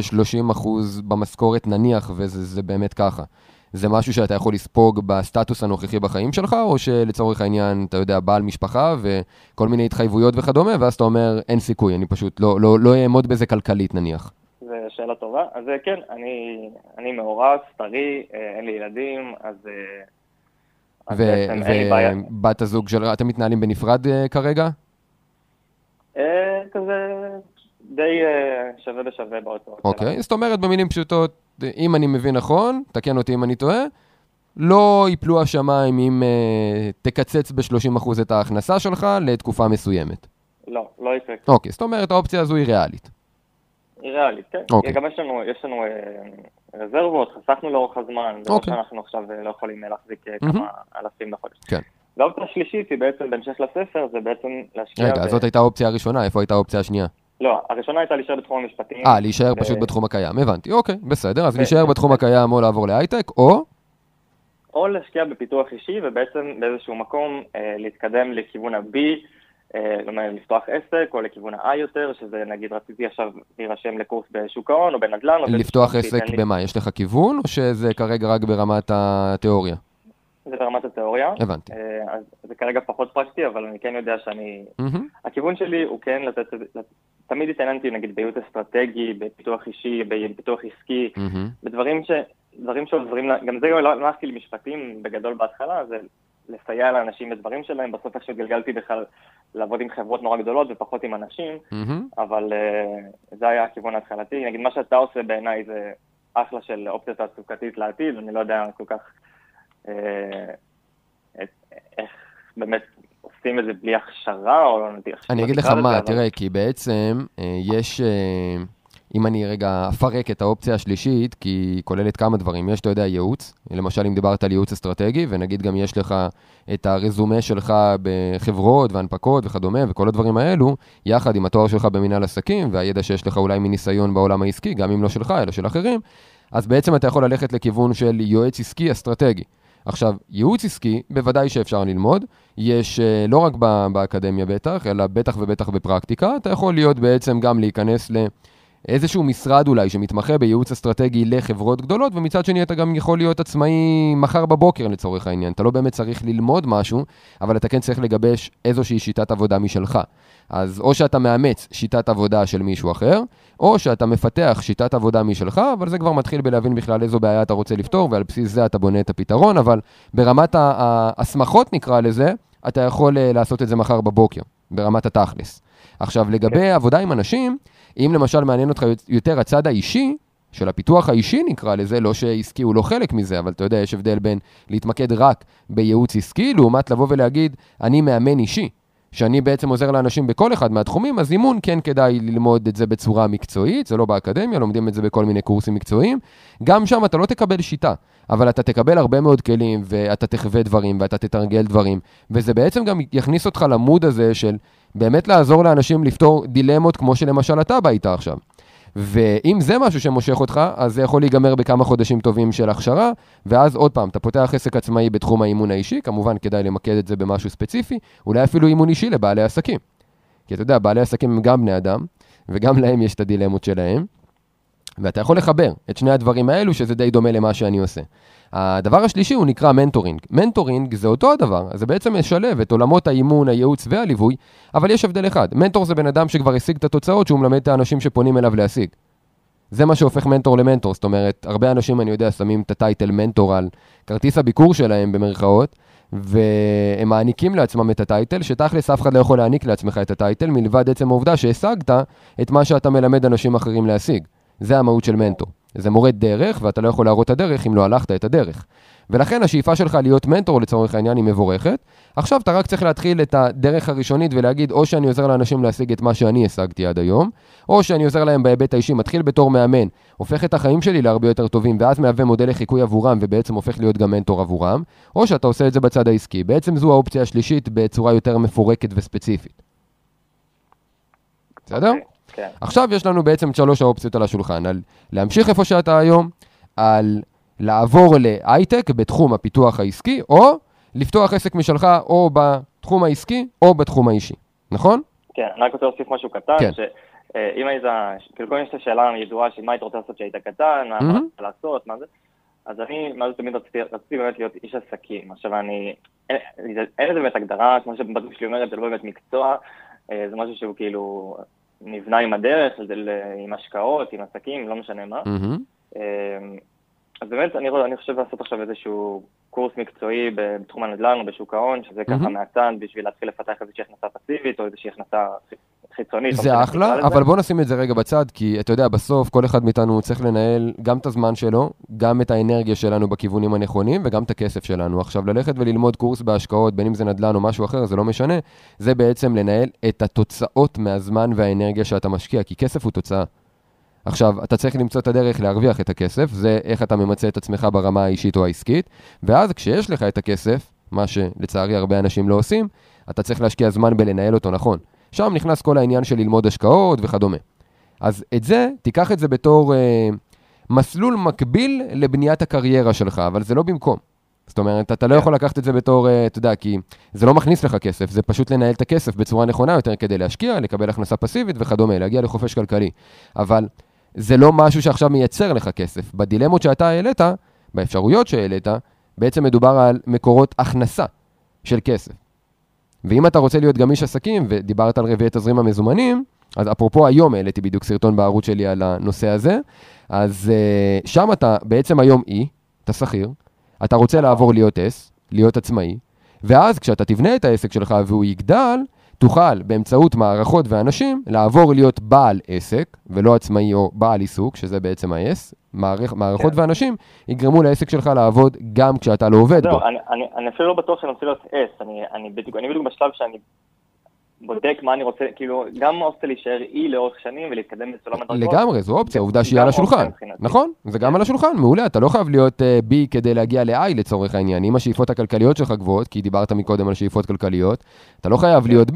S2: 30% במשכורת נניח, וזה באמת ככה. זה משהו שאתה יכול לספוג בסטטוס הנוכחי בחיים שלך, או שלצורך העניין, אתה יודע, בעל משפחה וכל מיני התחייבויות וכדומה, ואז אתה אומר, אין סיכוי, אני פשוט לא, לא, לא אעמוד בזה כלכלית נניח.
S4: זו שאלה טובה. אז אה, כן, אני, אני מאורס, טרי, אה, אין לי ילדים, אז...
S2: אה, ובת הזוג של... אתם מתנהלים בנפרד כרגע?
S4: כזה די שווה בשווה בהוצאות.
S2: אוקיי, זאת אומרת, במילים פשוטות, אם אני מבין נכון, תקן אותי אם אני טועה, לא ייפלו השמיים אם uh, תקצץ ב-30% את ההכנסה שלך לתקופה מסוימת.
S4: לא, לא יקרה.
S2: אוקיי, זאת אומרת האופציה הזו היא ריאלית.
S4: היא ריאלית, כן. אוקיי. גם יש לנו, יש לנו uh, רזרבות, חסכנו לאורך הזמן, זה אוקיי. לא שאנחנו עכשיו לא יכולים להחזיק mm-hmm. כמה אלפים בחודש.
S2: כן.
S4: והאופציה השלישית היא בעצם, בהמשך לספר, זה בעצם להשקיע...
S2: רגע, ב... זאת הייתה האופציה הראשונה, איפה הייתה האופציה השנייה?
S4: לא, הראשונה הייתה להישאר בתחום המשפטים.
S2: אה, להישאר פשוט בתחום הקיים, הבנתי, אוקיי, בסדר, אז להישאר בתחום הקיים או לעבור להייטק, או?
S4: או להשקיע בפיתוח אישי ובעצם באיזשהו מקום אה, להתקדם לכיוון ה-B, אה, אומרת, לפתוח עסק, או לכיוון ה-I יותר, שזה נגיד רציתי עכשיו להירשם לקורס בשוק ההון או בנדל"ן.
S2: לפתוח עסק במה? יש לך כיוון, או שזה כרגע רק ברמת התיאוריה?
S4: זה ברמת התיאוריה.
S2: הבנתי.
S4: אז זה כרגע פחות פרקטי, אבל אני כן יודע שאני... Mm-hmm. הכיוון שלי הוא כן לתת... תמיד התעניינתי נגיד בייעוץ אסטרטגי, בפיתוח אישי, בפיתוח עסקי, mm-hmm. בדברים ש... דברים שעוזרים, גם זה לא הלכתי למשפטים בגדול בהתחלה, זה לסייע לאנשים בדברים שלהם, בסוף איך שגלגלתי בכלל לעבוד עם חברות נורא גדולות ופחות עם אנשים, mm-hmm. אבל uh, זה היה הכיוון ההתחלתי. נגיד, מה שאתה עושה בעיניי זה אחלה של אופציה תעסוקתית לעתיד, אני לא יודע כל כך אה, איך באמת עושים את זה בלי הכשרה, או לא
S2: איך... אני אגיד לך מה, תראה, כי בעצם אה, יש... אה, אם אני רגע אפרק את האופציה השלישית, כי היא כוללת כמה דברים. יש, אתה יודע, ייעוץ, למשל אם דיברת על ייעוץ אסטרטגי, ונגיד גם יש לך את הרזומה שלך בחברות והנפקות וכדומה, וכל הדברים האלו, יחד עם התואר שלך במנהל עסקים, והידע שיש לך אולי מניסיון בעולם העסקי, גם אם לא שלך, אלא של אחרים, אז בעצם אתה יכול ללכת לכיוון של יועץ עסקי אסטרטגי. עכשיו, ייעוץ עסקי, בוודאי שאפשר ללמוד. יש uh, לא רק באקדמיה בטח, אלא בטח ובטח בפרקטיקה. אתה יכול להיות בעצם גם להיכנס לאיזשהו משרד אולי שמתמחה בייעוץ אסטרטגי לחברות גדולות, ומצד שני אתה גם יכול להיות עצמאי מחר בבוקר לצורך העניין. אתה לא באמת צריך ללמוד משהו, אבל אתה כן צריך לגבש איזושהי שיטת עבודה משלך. אז או שאתה מאמץ שיטת עבודה של מישהו אחר, או שאתה מפתח שיטת עבודה משלך, אבל זה כבר מתחיל בלהבין בכלל איזו בעיה אתה רוצה לפתור, ועל בסיס זה אתה בונה את הפתרון, אבל ברמת ההסמכות נקרא לזה, אתה יכול אה, לעשות את זה מחר בבוקר, ברמת התכלס. עכשיו, לגבי עבודה עם אנשים, אם למשל מעניין אותך יותר הצד האישי, של הפיתוח האישי נקרא לזה, לא שעסקי הוא לא חלק מזה, אבל אתה יודע, יש הבדל בין להתמקד רק בייעוץ עסקי, לעומת לבוא ולהגיד, אני מאמן אישי. שאני בעצם עוזר לאנשים בכל אחד מהתחומים, אז אימון כן כדאי ללמוד את זה בצורה מקצועית, זה לא באקדמיה, לומדים את זה בכל מיני קורסים מקצועיים. גם שם אתה לא תקבל שיטה, אבל אתה תקבל הרבה מאוד כלים, ואתה תחווה דברים, ואתה תתרגל דברים, וזה בעצם גם יכניס אותך למוד הזה של באמת לעזור לאנשים לפתור דילמות כמו שלמשל אתה בא איתה עכשיו. ואם זה משהו שמושך אותך, אז זה יכול להיגמר בכמה חודשים טובים של הכשרה, ואז עוד פעם, אתה פותח עסק עצמאי בתחום האימון האישי, כמובן כדאי למקד את זה במשהו ספציפי, אולי אפילו אימון אישי לבעלי עסקים. כי אתה יודע, בעלי עסקים הם גם בני אדם, וגם להם יש את הדילמות שלהם, ואתה יכול לחבר את שני הדברים האלו, שזה די דומה למה שאני עושה. הדבר השלישי הוא נקרא mentoring. mentoring זה אותו הדבר, זה בעצם משלב את עולמות האימון, הייעוץ והליווי, אבל יש הבדל אחד. מנטור זה בן אדם שכבר השיג את התוצאות שהוא מלמד את האנשים שפונים אליו להשיג. זה מה שהופך מנטור למנטור, זאת אומרת, הרבה אנשים, אני יודע, שמים את הטייטל מנטור על כרטיס הביקור שלהם, במרכאות, והם מעניקים לעצמם את הטייטל, שתכלס אף אחד לא יכול להעניק לעצמך את הטייטל, מלבד עצם העובדה שהשגת את מה שאתה מלמד אנשים אחרים להשיג. זה המהות של מנטור. זה מורה דרך, ואתה לא יכול להראות את הדרך אם לא הלכת את הדרך. ולכן השאיפה שלך להיות מנטור לצורך העניין היא מבורכת. עכשיו אתה רק צריך להתחיל את הדרך הראשונית ולהגיד או שאני עוזר לאנשים להשיג את מה שאני השגתי עד היום, או שאני עוזר להם בהיבט האישי, מתחיל בתור מאמן, הופך את החיים שלי להרבה יותר טובים, ואז מהווה מודל לחיקוי עבורם ובעצם הופך להיות גם מנטור עבורם, או שאתה עושה את זה בצד העסקי. בעצם זו האופציה השלישית בצורה יותר מפורקת וספציפית. בסדר? Okay. כן. עכשיו יש לנו בעצם את שלוש האופציות על השולחן, על להמשיך איפה שאתה היום, על לעבור להייטק בתחום הפיתוח העסקי, או לפתוח עסק משלך או בתחום העסקי או בתחום האישי, נכון?
S4: כן, אני רק רוצה להוסיף משהו קטן, כן. שאם היית, כאילו קודם יש את השאלה הידועה של מה היית רוצה לעשות כשהיית קטן, מה mm-hmm. לעשות, מה זה, אז אני, מה זה תמיד רציתי, רציתי באמת להיות איש עסקים. עכשיו אני, אין, אין לזה באמת הגדרה, כמו שבבת שלי אומרת, זה לא באמת מקצוע, אה, זה משהו שהוא כאילו נבנה עם הדרך, עם השקעות, עם עסקים, לא משנה מה. Mm-hmm. אז באמת, אני, אני חושב לעשות עכשיו איזשהו קורס מקצועי בתחום הנדל"ן או בשוק ההון, שזה. ככה מהצד בשביל להתחיל לפתח איזושהי הכנסה פסיבית או איזושהי הכנסה חיצונית.
S2: זה אחלה, אבל בוא נשים את זה רגע בצד, כי אתה יודע, בסוף כל אחד מאיתנו צריך לנהל גם את הזמן שלו, גם את האנרגיה שלנו בכיוונים הנכונים וגם את הכסף שלנו. עכשיו, ללכת וללמוד קורס בהשקעות, בין אם זה נדל"ן או משהו אחר, זה לא משנה, זה בעצם לנהל את התוצאות מהזמן והאנרגיה שאתה משקיע, כי כסף הוא תוצאה. עכשיו, אתה צריך למצוא את הדרך להרוויח את הכסף, זה איך אתה ממצה את עצמך ברמה האישית או העסקית, ואז כשיש לך את הכסף, מה שלצערי הרבה אנשים לא עושים, אתה צריך להשקיע זמן בלנהל אותו נכון. שם נכנס כל העניין של ללמוד השקעות וכדומה. אז את זה, תיקח את זה בתור אה, מסלול מקביל לבניית הקריירה שלך, אבל זה לא במקום. זאת אומרת, אתה לא יכול לקחת את זה בתור, אה, אתה יודע, כי זה לא מכניס לך כסף, זה פשוט לנהל את הכסף בצורה נכונה יותר כדי להשקיע, לקבל הכנסה פסיבית וכדומה, להגיע לחופש כלכלי. אבל זה לא משהו שעכשיו מייצר לך כסף. בדילמות שאתה העלית, באפשרויות שהעלית, בעצם מדובר על מקורות הכנסה של כסף. ואם אתה רוצה להיות גמיש עסקים, ודיברת על רביעי תזרים המזומנים, אז אפרופו היום העליתי בדיוק סרטון בערוץ שלי על הנושא הזה, אז uh, שם אתה בעצם היום אי, אתה שכיר, אתה רוצה לעבור להיות S, להיות עצמאי, ואז כשאתה תבנה את העסק שלך והוא יגדל, תוכל באמצעות מערכות ואנשים לעבור להיות בעל עסק, ולא עצמאי או בעל עיסוק, שזה בעצם ה-S, מערכ, מערכות כן. ואנשים יגרמו לעסק שלך לעבוד גם כשאתה לא עובד בו.
S4: אני, אני, אני אפילו לא בטוח שאני רוצה להיות S, אני, אני, בדיוק, אני בדיוק בשלב שאני בודק מה אני רוצה, כאילו, גם רוצה להישאר אי לאורך שנים ולהתקדם בסולם
S2: הדרגות. לגמרי, זו אופציה, עובדה שהיא על השולחן. נכון, זה גם על השולחן, מעולה, אתה לא חייב להיות uh, B כדי להגיע ל-I לצורך העניין. אם השאיפות הכלכליות שלך גבוהות, כי דיברת מקודם על שאיפות כלכליות, אתה לא חייב להיות B.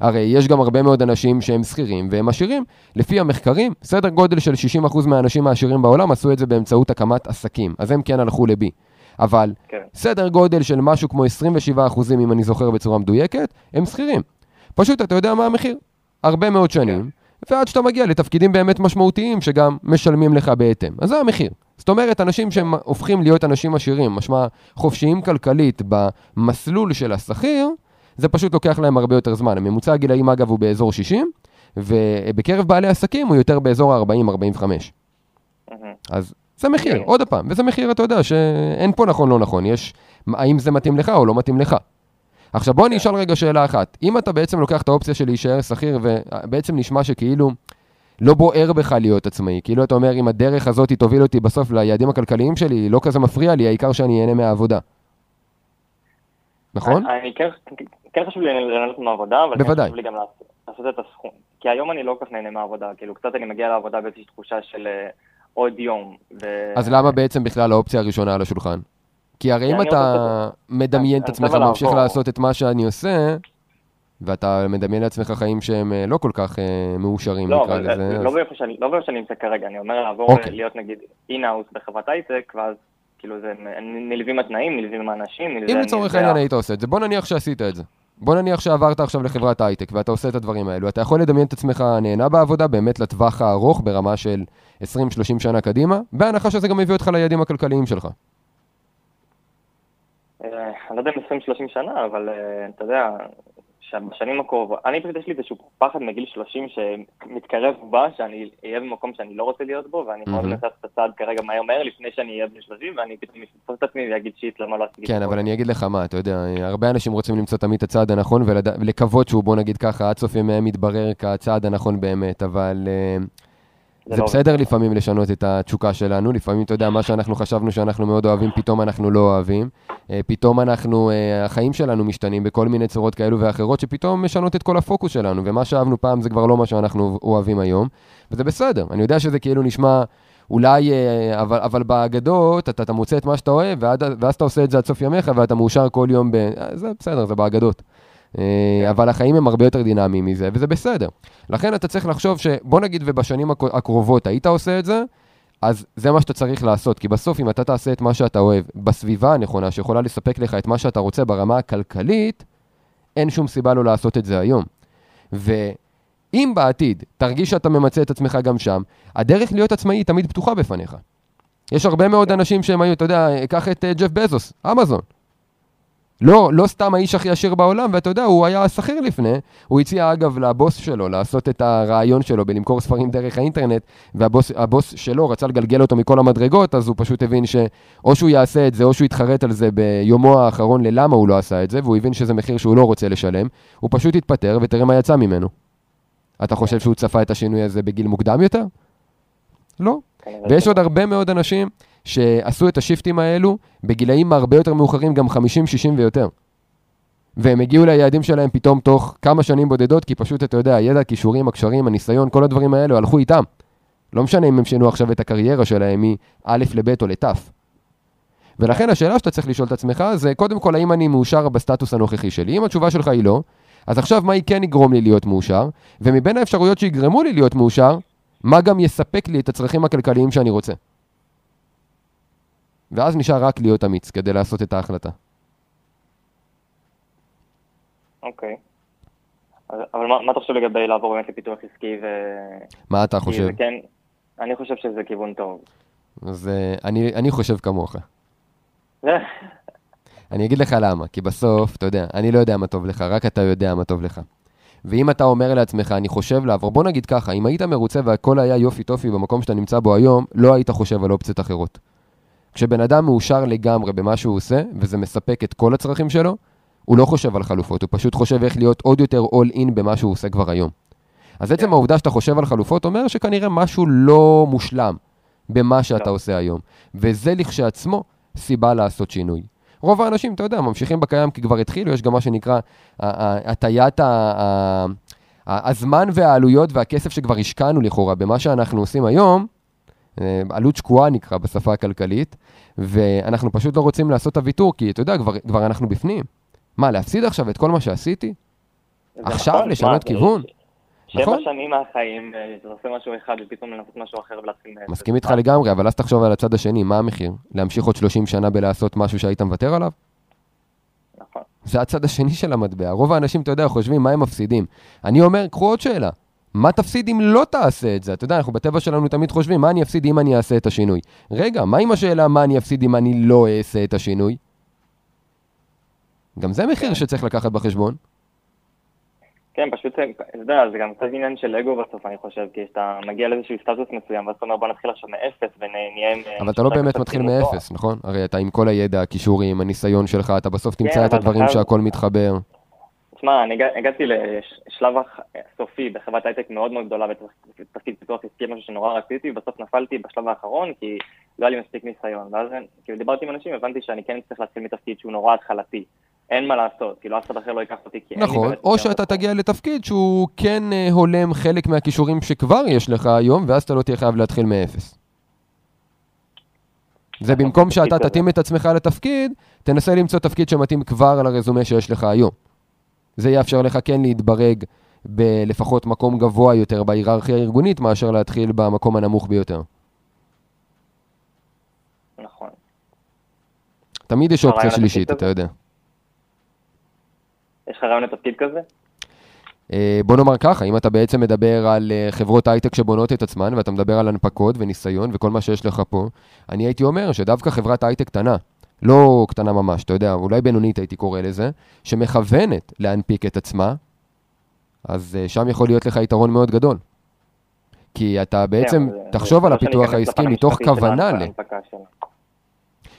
S2: הרי יש גם הרבה מאוד אנשים שהם שכירים והם עשירים. לפי המחקרים, סדר גודל של 60% מהאנשים העשירים בעולם עשו את זה באמצעות הקמת עסקים, אז הם כן הלכו ל-B. אבל כן. סדר גודל של משהו כמו 27%, אם אני זוכר בצורה מדויקת, הם שכירים. פשוט אתה יודע מה המחיר. הרבה מאוד שנים, כן. ועד שאתה מגיע לתפקידים באמת משמעותיים שגם משלמים לך בהתאם. אז זה המחיר. זאת אומרת, אנשים שהם הופכים להיות אנשים עשירים, משמע חופשיים כלכלית במסלול של השכיר, זה פשוט לוקח להם הרבה יותר זמן. הממוצע הגילאים אגב הוא באזור 60, ובקרב בעלי עסקים הוא יותר באזור ה-40-45. אז זה מחיר, כן. עוד פעם, וזה מחיר, אתה יודע, שאין פה נכון לא נכון, יש האם זה מתאים לך או לא מתאים לך. עכשיו בוא אני אשאל רגע שאלה אחת, אם אתה בעצם לוקח את האופציה של להישאר שכיר, ובעצם נשמע שכאילו לא בוער בך להיות עצמאי, כאילו אתה אומר אם הדרך הזאת תוביל אותי בסוף ליעדים הכלכליים שלי, לא כזה מפריע לי, העיקר שאני אהנה מהעבודה. נכון?
S4: אני כן, כן חשוב לי ליהנות מהעבודה, אבל כן חשוב לי גם לעשות את הסכום. כי היום אני לא כל כך נהנה מהעבודה, כאילו קצת אני מגיע לעבודה באיזושהי תחושה של אה, עוד יום.
S2: אז למה בעצם בכלל האופציה הראשונה על השולחן? כי הרי אם אתה מדמיין את עצמך וממשיך לעשות את מה שאני עושה, ואתה מדמיין לעצמך חיים שהם לא כל כך מאושרים,
S4: לא, נקרא לזה. לא, לא באיפה שאני נמצא כרגע, אני אומר לעבור אוקיי. להיות נגיד אינאוס בחברת הייטק, ואז כאילו זה נלווים התנאים, נלווים האנשים,
S2: נלווים... אם לצורך העניין היית עושה את זה, בוא נניח שעשית את זה. בוא נניח שעברת עכשיו לחברת הייטק ואתה עושה את הדברים האלו, אתה יכול לדמיין את עצמך נהנה בעבודה באמת לטווח הארוך ברמה של 20-30 שנה קדימה, בהנחה שזה גם מביא אותך ליעדים הכלכליים שלך.
S4: אה, אני לא יודע אם 20-30 שנה, אבל אה, אתה יודע, שבשנים הקרובות, אני פשוט יש לי איזשהו פחד מגיל 30 שמתקרב ובא, שאני אהיה במקום שאני לא רוצה להיות בו, ואני מאוד מנסה את הצעד כרגע מהר מהר לפני שאני אהיה בן 30, ואני פתאום אתפוס את עצמי ואגיד שיט, למה לא עשיתי
S2: כן, אבל אני אגיד לך מה, אתה יודע, הרבה אנשים רוצים למצוא תמיד את הצעד הנכון ולקוות שהוא, בוא נגיד ככה, עד סוף ימיהם יתברר כצעד הנכון באמת, אבל... Uh... זה, זה לא בסדר לא... לפעמים לשנות את התשוקה שלנו, לפעמים, אתה יודע, מה שאנחנו חשבנו שאנחנו מאוד אוהבים, פתאום אנחנו לא אוהבים. אה, פתאום אנחנו, אה, החיים שלנו משתנים בכל מיני צורות כאלו ואחרות, שפתאום משנות את כל הפוקוס שלנו, ומה שאהבנו פעם זה כבר לא מה שאנחנו אוהבים היום, וזה בסדר. אני יודע שזה כאילו נשמע... אולי, אה, אבל, אבל באגדות, אתה, אתה מוצא את מה שאתה אוהב, ואז, ואז אתה עושה את זה עד סוף ימיך, ואתה מאושר כל יום ב... זה בסדר, זה באגדות. אה, אבל החיים הם הרבה יותר דינמיים מזה, וזה בסדר. לכן אתה צריך לחשוב שבוא נגיד ובשנים הקרובות היית עושה את זה, אז זה מה שאתה צריך לעשות, כי בסוף אם אתה תעשה את מה שאתה אוהב בסביבה הנכונה, שיכולה לספק לך את מה שאתה רוצה ברמה הכלכלית, אין שום סיבה לא לעשות את זה היום. ואם בעתיד תרגיש שאתה ממצה את עצמך גם שם, הדרך להיות עצמאי היא תמיד פתוחה בפניך. יש הרבה מאוד אנשים שהם היו, אתה יודע, קח את אה, ג'ף בזוס, אמזון. לא, לא סתם האיש הכי עשיר בעולם, ואתה יודע, הוא היה שכיר לפני. הוא הציע אגב לבוס שלו לעשות את הרעיון שלו בלמכור ספרים דרך האינטרנט, והבוס שלו רצה לגלגל אותו מכל המדרגות, אז הוא פשוט הבין שאו שהוא יעשה את זה, או שהוא יתחרט על זה ביומו האחרון ללמה הוא לא עשה את זה, והוא הבין שזה מחיר שהוא לא רוצה לשלם. הוא פשוט התפטר, ותראה מה יצא ממנו. אתה חושב שהוא צפה את השינוי הזה בגיל מוקדם יותר? לא. ויש עוד הרבה מאוד אנשים שעשו את השיפטים האלו בגילאים הרבה יותר מאוחרים, גם 50, 60 ויותר. והם הגיעו ליעדים שלהם פתאום תוך כמה שנים בודדות, כי פשוט, אתה יודע, הידע, הכישורים, הקשרים, הניסיון, כל הדברים האלו הלכו איתם. לא משנה אם הם שינו עכשיו את הקריירה שלהם מא' לב' או לת'. ולכן השאלה שאתה צריך לשאול את עצמך זה, קודם כל, האם אני מאושר בסטטוס הנוכחי שלי? אם התשובה שלך היא לא, אז עכשיו מה היא כן יגרום לי להיות מאושר? ומבין האפשרויות שיגרמו לי להיות מאושר, מה גם יספק לי את הצרכים הכלכליים שאני רוצה? ואז נשאר רק להיות אמיץ כדי לעשות את ההחלטה.
S4: אוקיי. אבל מה, מה אתה חושב לגבי לעבור באמת לפיתוח עסקי ו...
S2: מה אתה חושב?
S4: כן, אני חושב שזה כיוון טוב.
S2: אז uh, אני, אני חושב כמוך. (laughs) אני אגיד לך למה, כי בסוף, אתה יודע, אני לא יודע מה טוב לך, רק אתה יודע מה טוב לך. ואם אתה אומר לעצמך, אני חושב לעבור, בוא נגיד ככה, אם היית מרוצה והכל היה יופי טופי במקום שאתה נמצא בו היום, לא היית חושב על אופציות אחרות. כשבן אדם מאושר לגמרי במה שהוא עושה, וזה מספק את כל הצרכים שלו, הוא לא חושב על חלופות, הוא פשוט חושב איך להיות עוד יותר all in במה שהוא עושה כבר היום. אז עצם העובדה שאתה חושב על חלופות אומר שכנראה משהו לא מושלם במה שאתה לא. עושה היום. וזה לכשעצמו סיבה לעשות שינוי. רוב האנשים, אתה יודע, ממשיכים בקיים כי כבר התחילו, יש גם מה שנקרא הטיית הזמן והעלויות והכסף שכבר השקענו לכאורה במה שאנחנו עושים היום, עלות שקועה נקרא בשפה הכלכלית, ואנחנו פשוט לא רוצים לעשות את הוויתור, כי אתה יודע, כבר, כבר אנחנו בפנים. מה, להפסיד עכשיו את כל מה שעשיתי? עכשיו נכון, לשנות כיוון?
S4: שבע נכון? שנים מהחיים, אה, אתה עושה משהו אחד ופתאום לנסות משהו אחר ולהתחיל...
S2: מסכים איתך לגמרי, אבל אז תחשוב על הצד השני, מה המחיר? להמשיך עוד 30 שנה בלעשות משהו שהיית מוותר עליו?
S4: נכון.
S2: זה הצד השני של המטבע. רוב האנשים, אתה יודע, חושבים מה הם מפסידים. אני אומר, קחו עוד שאלה. מה תפסיד אם לא תעשה את זה? אתה יודע, אנחנו בטבע שלנו תמיד חושבים, מה אני אפסיד אם אני אעשה את השינוי? רגע, מה עם השאלה מה אני אפסיד אם אני לא אעשה את השינוי? גם זה מחיר שצריך לקחת בחשבון.
S4: כן, פשוט, אתה יודע, זה גם קצת עניין של אגו בסוף, אני חושב, כי אתה מגיע לאיזשהו סטטוס מסוים, ואז אתה אומר, בוא נתחיל עכשיו מאפס, ונהיה עם...
S2: אבל אתה לא באמת מתחיל מאפס, נכון? הרי אתה עם כל הידע, הכישורים, הניסיון שלך, אתה בסוף תמצא כן, את הדברים שהכל מתחבר.
S4: תשמע, אני הגעתי לשלב הסופי בחברת הייטק מאוד מאוד גדולה בתפקיד פיתוח עסקי, משהו שנורא רציתי, ובסוף נפלתי בשלב האחרון כי לא היה לי מספיק ניסיון. ואז כאילו דיברתי עם אנשים, הבנתי שאני כן צריך להתחיל מתפקיד שהוא נורא התחלתי. אין מה לעשות, כאילו אף אחד אחר לא ייקח אותי כי
S2: נכון, אין לי או שאתה תגיע לתפקיד שהוא כן אה, הולם חלק מהכישורים שכבר יש לך היום, ואז אתה לא תהיה חייב להתחיל מאפס. זה נכון, במקום שאתה תתאים את עצמך לתפקיד, תנסה למצוא תפקיד שמתאים כבר לרזומה שיש לך היום. זה יאפשר לך כן להתברג בלפחות מקום גבוה יותר בהיררכיה הארגונית, מאשר להתחיל במקום הנמוך ביותר.
S4: נכון.
S2: תמיד יש אופציה שלישית, אתה יודע.
S4: יש לך רעיון לתפקיד כזה?
S2: אה, בוא נאמר ככה, אם אתה בעצם מדבר על אה, חברות הייטק שבונות את עצמן, ואתה מדבר על הנפקות וניסיון וכל מה שיש לך פה, אני הייתי אומר שדווקא חברת הייטק קטנה, לא קטנה ממש, אתה יודע, אולי בינונית הייתי קורא לזה, שמכוונת להנפיק את עצמה, אז אה, שם יכול להיות לך יתרון מאוד גדול. כי אתה בעצם, כן, תחשוב על הפיתוח העסקי מתוך כוונה ל...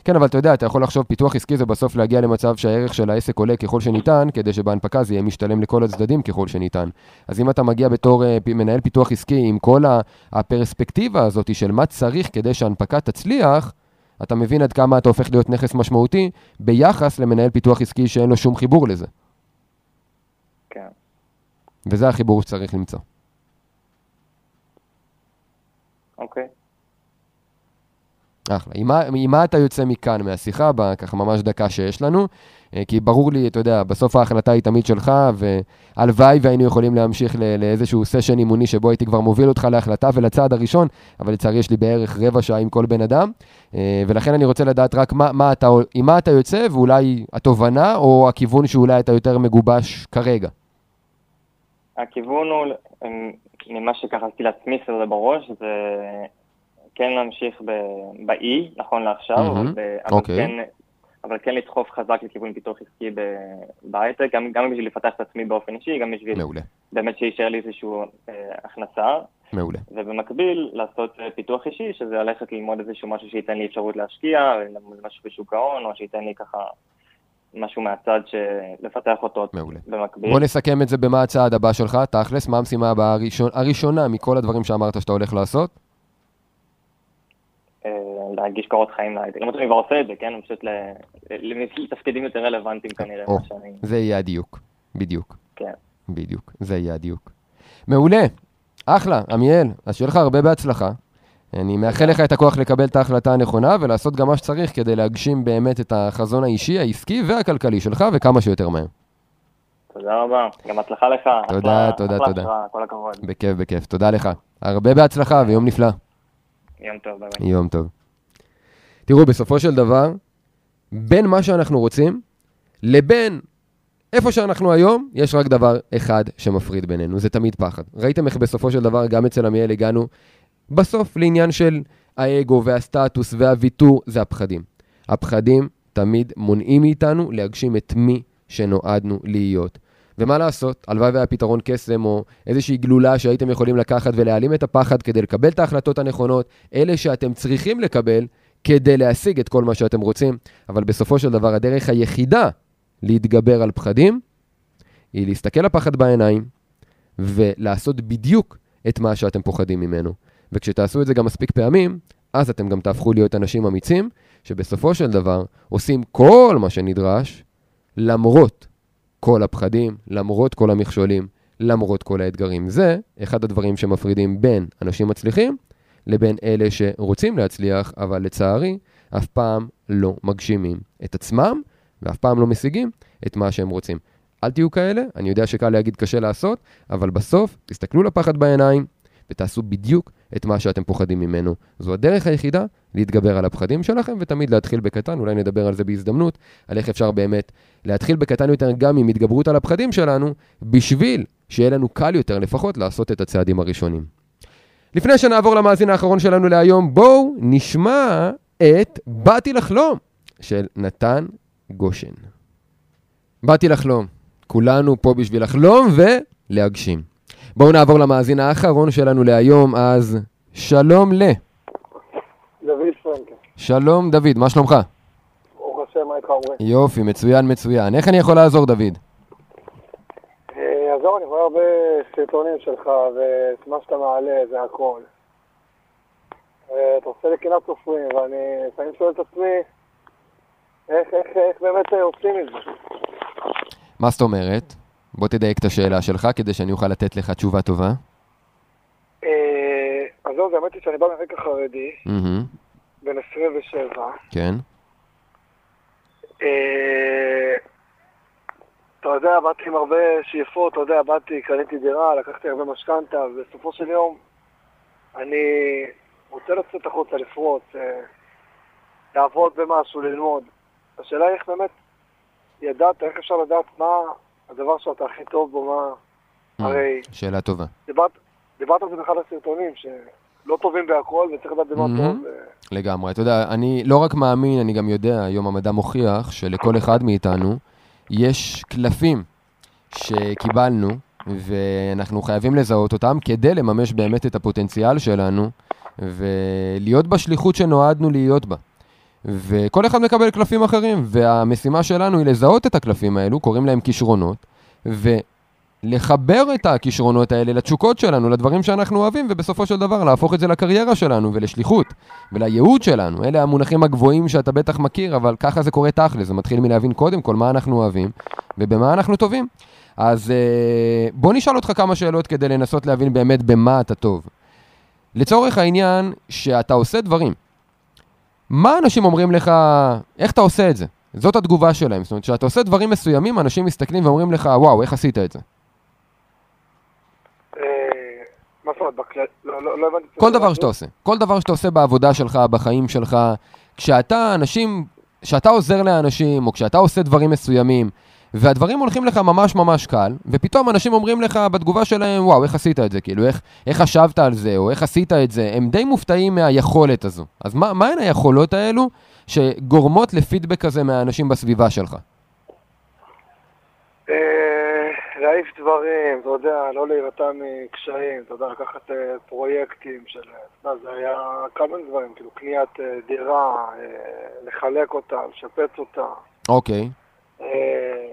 S2: כן, אבל אתה יודע, אתה יכול לחשוב, פיתוח עסקי זה בסוף להגיע למצב שהערך של העסק עולה ככל שניתן, כדי שבהנפקה זה יהיה משתלם לכל הצדדים ככל שניתן. אז אם אתה מגיע בתור uh, מנהל פיתוח עסקי עם כל הפרספקטיבה הזאת של מה צריך כדי שההנפקה תצליח, אתה מבין עד כמה אתה הופך להיות נכס משמעותי ביחס למנהל פיתוח עסקי שאין לו שום חיבור לזה.
S4: כן.
S2: וזה החיבור שצריך למצוא.
S4: אוקיי.
S2: אחלה. עם מה, עם מה אתה יוצא מכאן, מהשיחה, בככה ממש דקה שיש לנו? אה, כי ברור לי, אתה יודע, בסוף ההחלטה היא תמיד שלך, והלוואי והיינו יכולים להמשיך לאיזשהו סשן אימוני שבו הייתי כבר מוביל אותך להחלטה ולצעד הראשון, אבל לצערי יש לי בערך רבע שעה עם כל בן אדם, אה, ולכן אני רוצה לדעת רק מה, מה אתה, עם מה אתה יוצא, ואולי התובנה, או הכיוון שאולי אתה יותר מגובש כרגע.
S4: הכיוון הוא, ממה שככה עשיתי לעצמי סדר בראש, זה כן להמשיך באי, נכון לעכשיו, mm-hmm. אבל, אבל, okay. כן, אבל כן לדחוף חזק לכיוון פיתוח עסקי בהייטק, גם, גם בשביל לפתח את עצמי באופן אישי, גם בשביל
S2: מעולה.
S4: באמת שיישאר לי איזושהי אה, הכנסה.
S2: מעולה.
S4: ובמקביל לעשות אה, פיתוח אישי, שזה ללכת ללמוד איזשהו משהו שייתן לי אפשרות להשקיע, משהו בשוק ההון, או שייתן לי ככה משהו מהצד שלפתח אותו
S2: מעולה.
S4: במקביל.
S2: בוא נסכם את זה במה הצעד הבא שלך, תכלס, מה המשימה הבאה הראשון, הראשונה מכל הדברים שאמרת שאתה הולך לעשות?
S4: להגיש קורות חיים להייטק. למרות שאני כבר עושה את זה, כן? פשוט לתפקידים יותר רלוונטיים כנראה. או,
S2: זה יהיה הדיוק, בדיוק.
S4: כן.
S2: בדיוק, זה יהיה הדיוק. מעולה, אחלה, עמיאל, אז שיהיה לך הרבה בהצלחה. אני מאחל לך את הכוח לקבל את ההחלטה הנכונה ולעשות גם מה שצריך כדי להגשים באמת את החזון האישי, העסקי והכלכלי שלך וכמה שיותר מהר.
S4: תודה רבה, גם הצלחה לך.
S2: תודה, אחלה, תודה,
S4: אחלה
S2: תודה.
S4: אחלה, כל הכבוד.
S2: בכיף, בכיף, תודה לך. הרבה בהצלחה ויום נפלא.
S4: יום טוב, ביי.
S2: יום טוב. תראו, בסופו של דבר, בין מה שאנחנו רוצים לבין איפה שאנחנו היום, יש רק דבר אחד שמפריד בינינו, זה תמיד פחד. ראיתם איך בסופו של דבר, גם אצל עמיאל הגענו בסוף לעניין של האגו והסטטוס והוויתור, זה הפחדים. הפחדים תמיד מונעים מאיתנו להגשים את מי שנועדנו להיות. ומה לעשות, הלוואי והיה פתרון קסם או איזושהי גלולה שהייתם יכולים לקחת ולהעלים את הפחד כדי לקבל את ההחלטות הנכונות, אלה שאתם צריכים לקבל כדי להשיג את כל מה שאתם רוצים, אבל בסופו של דבר הדרך היחידה להתגבר על פחדים היא להסתכל לפחד בעיניים ולעשות בדיוק את מה שאתם פוחדים ממנו. וכשתעשו את זה גם מספיק פעמים, אז אתם גם תהפכו להיות אנשים אמיצים, שבסופו של דבר עושים כל מה שנדרש, למרות כל הפחדים, למרות כל המכשולים, למרות כל האתגרים. זה אחד הדברים שמפרידים בין אנשים מצליחים לבין אלה שרוצים להצליח, אבל לצערי, אף פעם לא מגשימים את עצמם, ואף פעם לא משיגים את מה שהם רוצים. אל תהיו כאלה, אני יודע שקל להגיד קשה לעשות, אבל בסוף תסתכלו לפחד בעיניים ותעשו בדיוק את מה שאתם פוחדים ממנו. זו הדרך היחידה להתגבר על הפחדים שלכם ותמיד להתחיל בקטן, אולי נדבר על זה בהזדמנות, על איך אפשר באמת להתחיל בקטן יותר גם עם התגברות על הפחדים שלנו, בשביל שיהיה לנו קל יותר לפחות לעשות את הצעדים הראשונים. לפני שנעבור למאזין האחרון שלנו להיום, בואו נשמע את באתי לחלום של נתן גושן. באתי לחלום. כולנו פה בשביל לחלום ולהגשים. בואו נעבור למאזין האחרון שלנו להיום, אז שלום ל...
S5: דוד פרנקה.
S2: שלום דוד, מה שלומך?
S5: ברוך השם, מה איתך אומרים?
S2: יופי, מצוין, מצוין. איך אני יכול לעזור, דוד?
S5: אה, עזור, אני רואה הרבה סרטונים שלך, ואת מה שאתה מעלה, זה הכל. אה, אתה עושה לי קנאת סופרים, ואני לפעמים שואל את עצמי, איך, איך, איך באמת עושים את זה?
S2: מה זאת אומרת? בוא תדייק את השאלה שלך כדי שאני אוכל לתת לך תשובה טובה.
S5: אה, אז זהו, האמת היא שאני בא מרקע חרדי, בן 27.
S2: כן.
S5: אה, אתה יודע, באתי עם הרבה שאיפות, אתה יודע, באתי, קניתי דירה, לקחתי הרבה משכנתה, ובסופו של יום אני רוצה לצאת החוצה, לפרוץ, אה, לעבוד במשהו, ללמוד. השאלה היא איך באמת ידעת, איך אפשר לדעת מה הדבר שאתה הכי טוב בו, מה...
S2: Mm,
S5: הרי
S2: שאלה טובה.
S5: דיברת, דיברת על זה באחד הסרטונים, שלא טובים בהכל וצריך לדעת במה. טוב. אה,
S2: לגמרי. אתה יודע, אני לא רק מאמין, אני גם יודע, היום המדע מוכיח שלכל אחד מאיתנו יש קלפים שקיבלנו, ואנחנו חייבים לזהות אותם כדי לממש באמת את הפוטנציאל שלנו, ולהיות בשליחות שנועדנו להיות בה. וכל אחד מקבל קלפים אחרים, והמשימה שלנו היא לזהות את הקלפים האלו, קוראים להם כישרונות, ולחבר את הכישרונות האלה לתשוקות שלנו, לדברים שאנחנו אוהבים, ובסופו של דבר להפוך את זה לקריירה שלנו ולשליחות ולייעוד שלנו. אלה המונחים הגבוהים שאתה בטח מכיר, אבל ככה זה קורה תכל'ס, זה מתחיל מלהבין קודם כל מה אנחנו אוהבים ובמה אנחנו טובים. אז אה, בוא נשאל אותך כמה שאלות כדי לנסות להבין באמת במה אתה טוב. לצורך העניין שאתה עושה דברים, מה אנשים אומרים לך, איך אתה עושה את זה? זאת התגובה שלהם. זאת אומרת, כשאתה עושה דברים מסוימים, אנשים מסתכלים ואומרים לך, וואו, איך עשית את זה?
S5: אה, מה זאת אומרת, בכלל... לא לא- לא הבנתי.
S2: כל דבר. שאתה עושה. כל דבר שאתה עושה בעבודה שלך, בחיים שלך, כשאתה אנשים, כשאתה עוזר לאנשים, או כשאתה עושה דברים מסוימים, והדברים הולכים לך ממש ממש קל, ופתאום אנשים אומרים לך בתגובה שלהם, וואו, איך עשית את זה? כאילו, איך, איך חשבת על זה, או איך עשית את זה? הם די מופתעים מהיכולת הזו. אז מה, מהן היכולות האלו שגורמות לפידבק כזה מהאנשים בסביבה שלך?
S5: אה, להעיף דברים, אתה יודע, לא להירתע מקשיים, אתה יודע, לקחת אה, פרויקטים של, אתה יודע, זה היה מיני דברים, כאילו קניית אה, דירה, אה, לחלק אותה, לשפץ אותה.
S2: אוקיי.
S5: אה,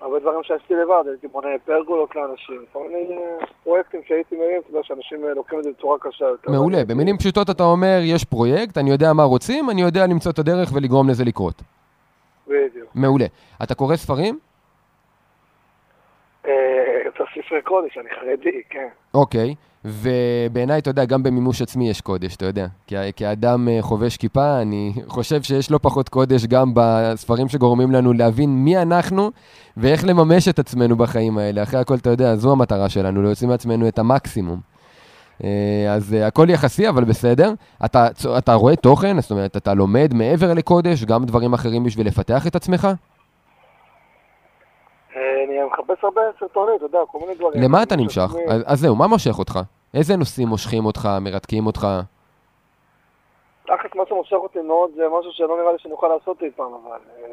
S5: הרבה דברים שעשיתי לבד, הייתי בונה פרגולות לאנשים, כל מיני אה, פרויקטים שהייתי מרים, אתה יודע, שאנשים אה, לוקחים את זה בצורה קשה יותר.
S2: מעולה. במילים פשוטות אתה אומר, יש פרויקט, אני יודע מה רוצים, אני יודע למצוא את הדרך ולגרום לזה לקרות.
S5: בדיוק.
S2: מעולה. אתה קורא ספרים?
S5: אה, אתה ספרי קודש, אני חרדי, כן.
S2: אוקיי, ובעיניי, אתה יודע, גם במימוש עצמי יש קודש, אתה יודע. כאדם אה, חובש כיפה, אני (laughs) חושב שיש לא פחות קודש גם בספרים שגורמים לנו להבין מי אנחנו ואיך לממש את עצמנו בחיים האלה. אחרי הכל, אתה יודע, זו המטרה שלנו, להוציא מעצמנו את המקסימום. אה, אז אה, הכל יחסי, אבל בסדר. אתה, אתה רואה תוכן, זאת אומרת, אתה לומד מעבר לקודש, גם דברים אחרים בשביל לפתח את עצמך?
S5: אני מחפש הרבה סרטונים, אתה יודע, כל מיני דברים.
S2: למה אתה נמשך? אז, זהו, מה מושך אותך? איזה נושאים מושכים אותך, מרתקים אותך?
S5: תכלס, מה שמושך אותי מאוד זה משהו שלא נראה לי שאני אוכל לעשות אי פעם, אבל אה,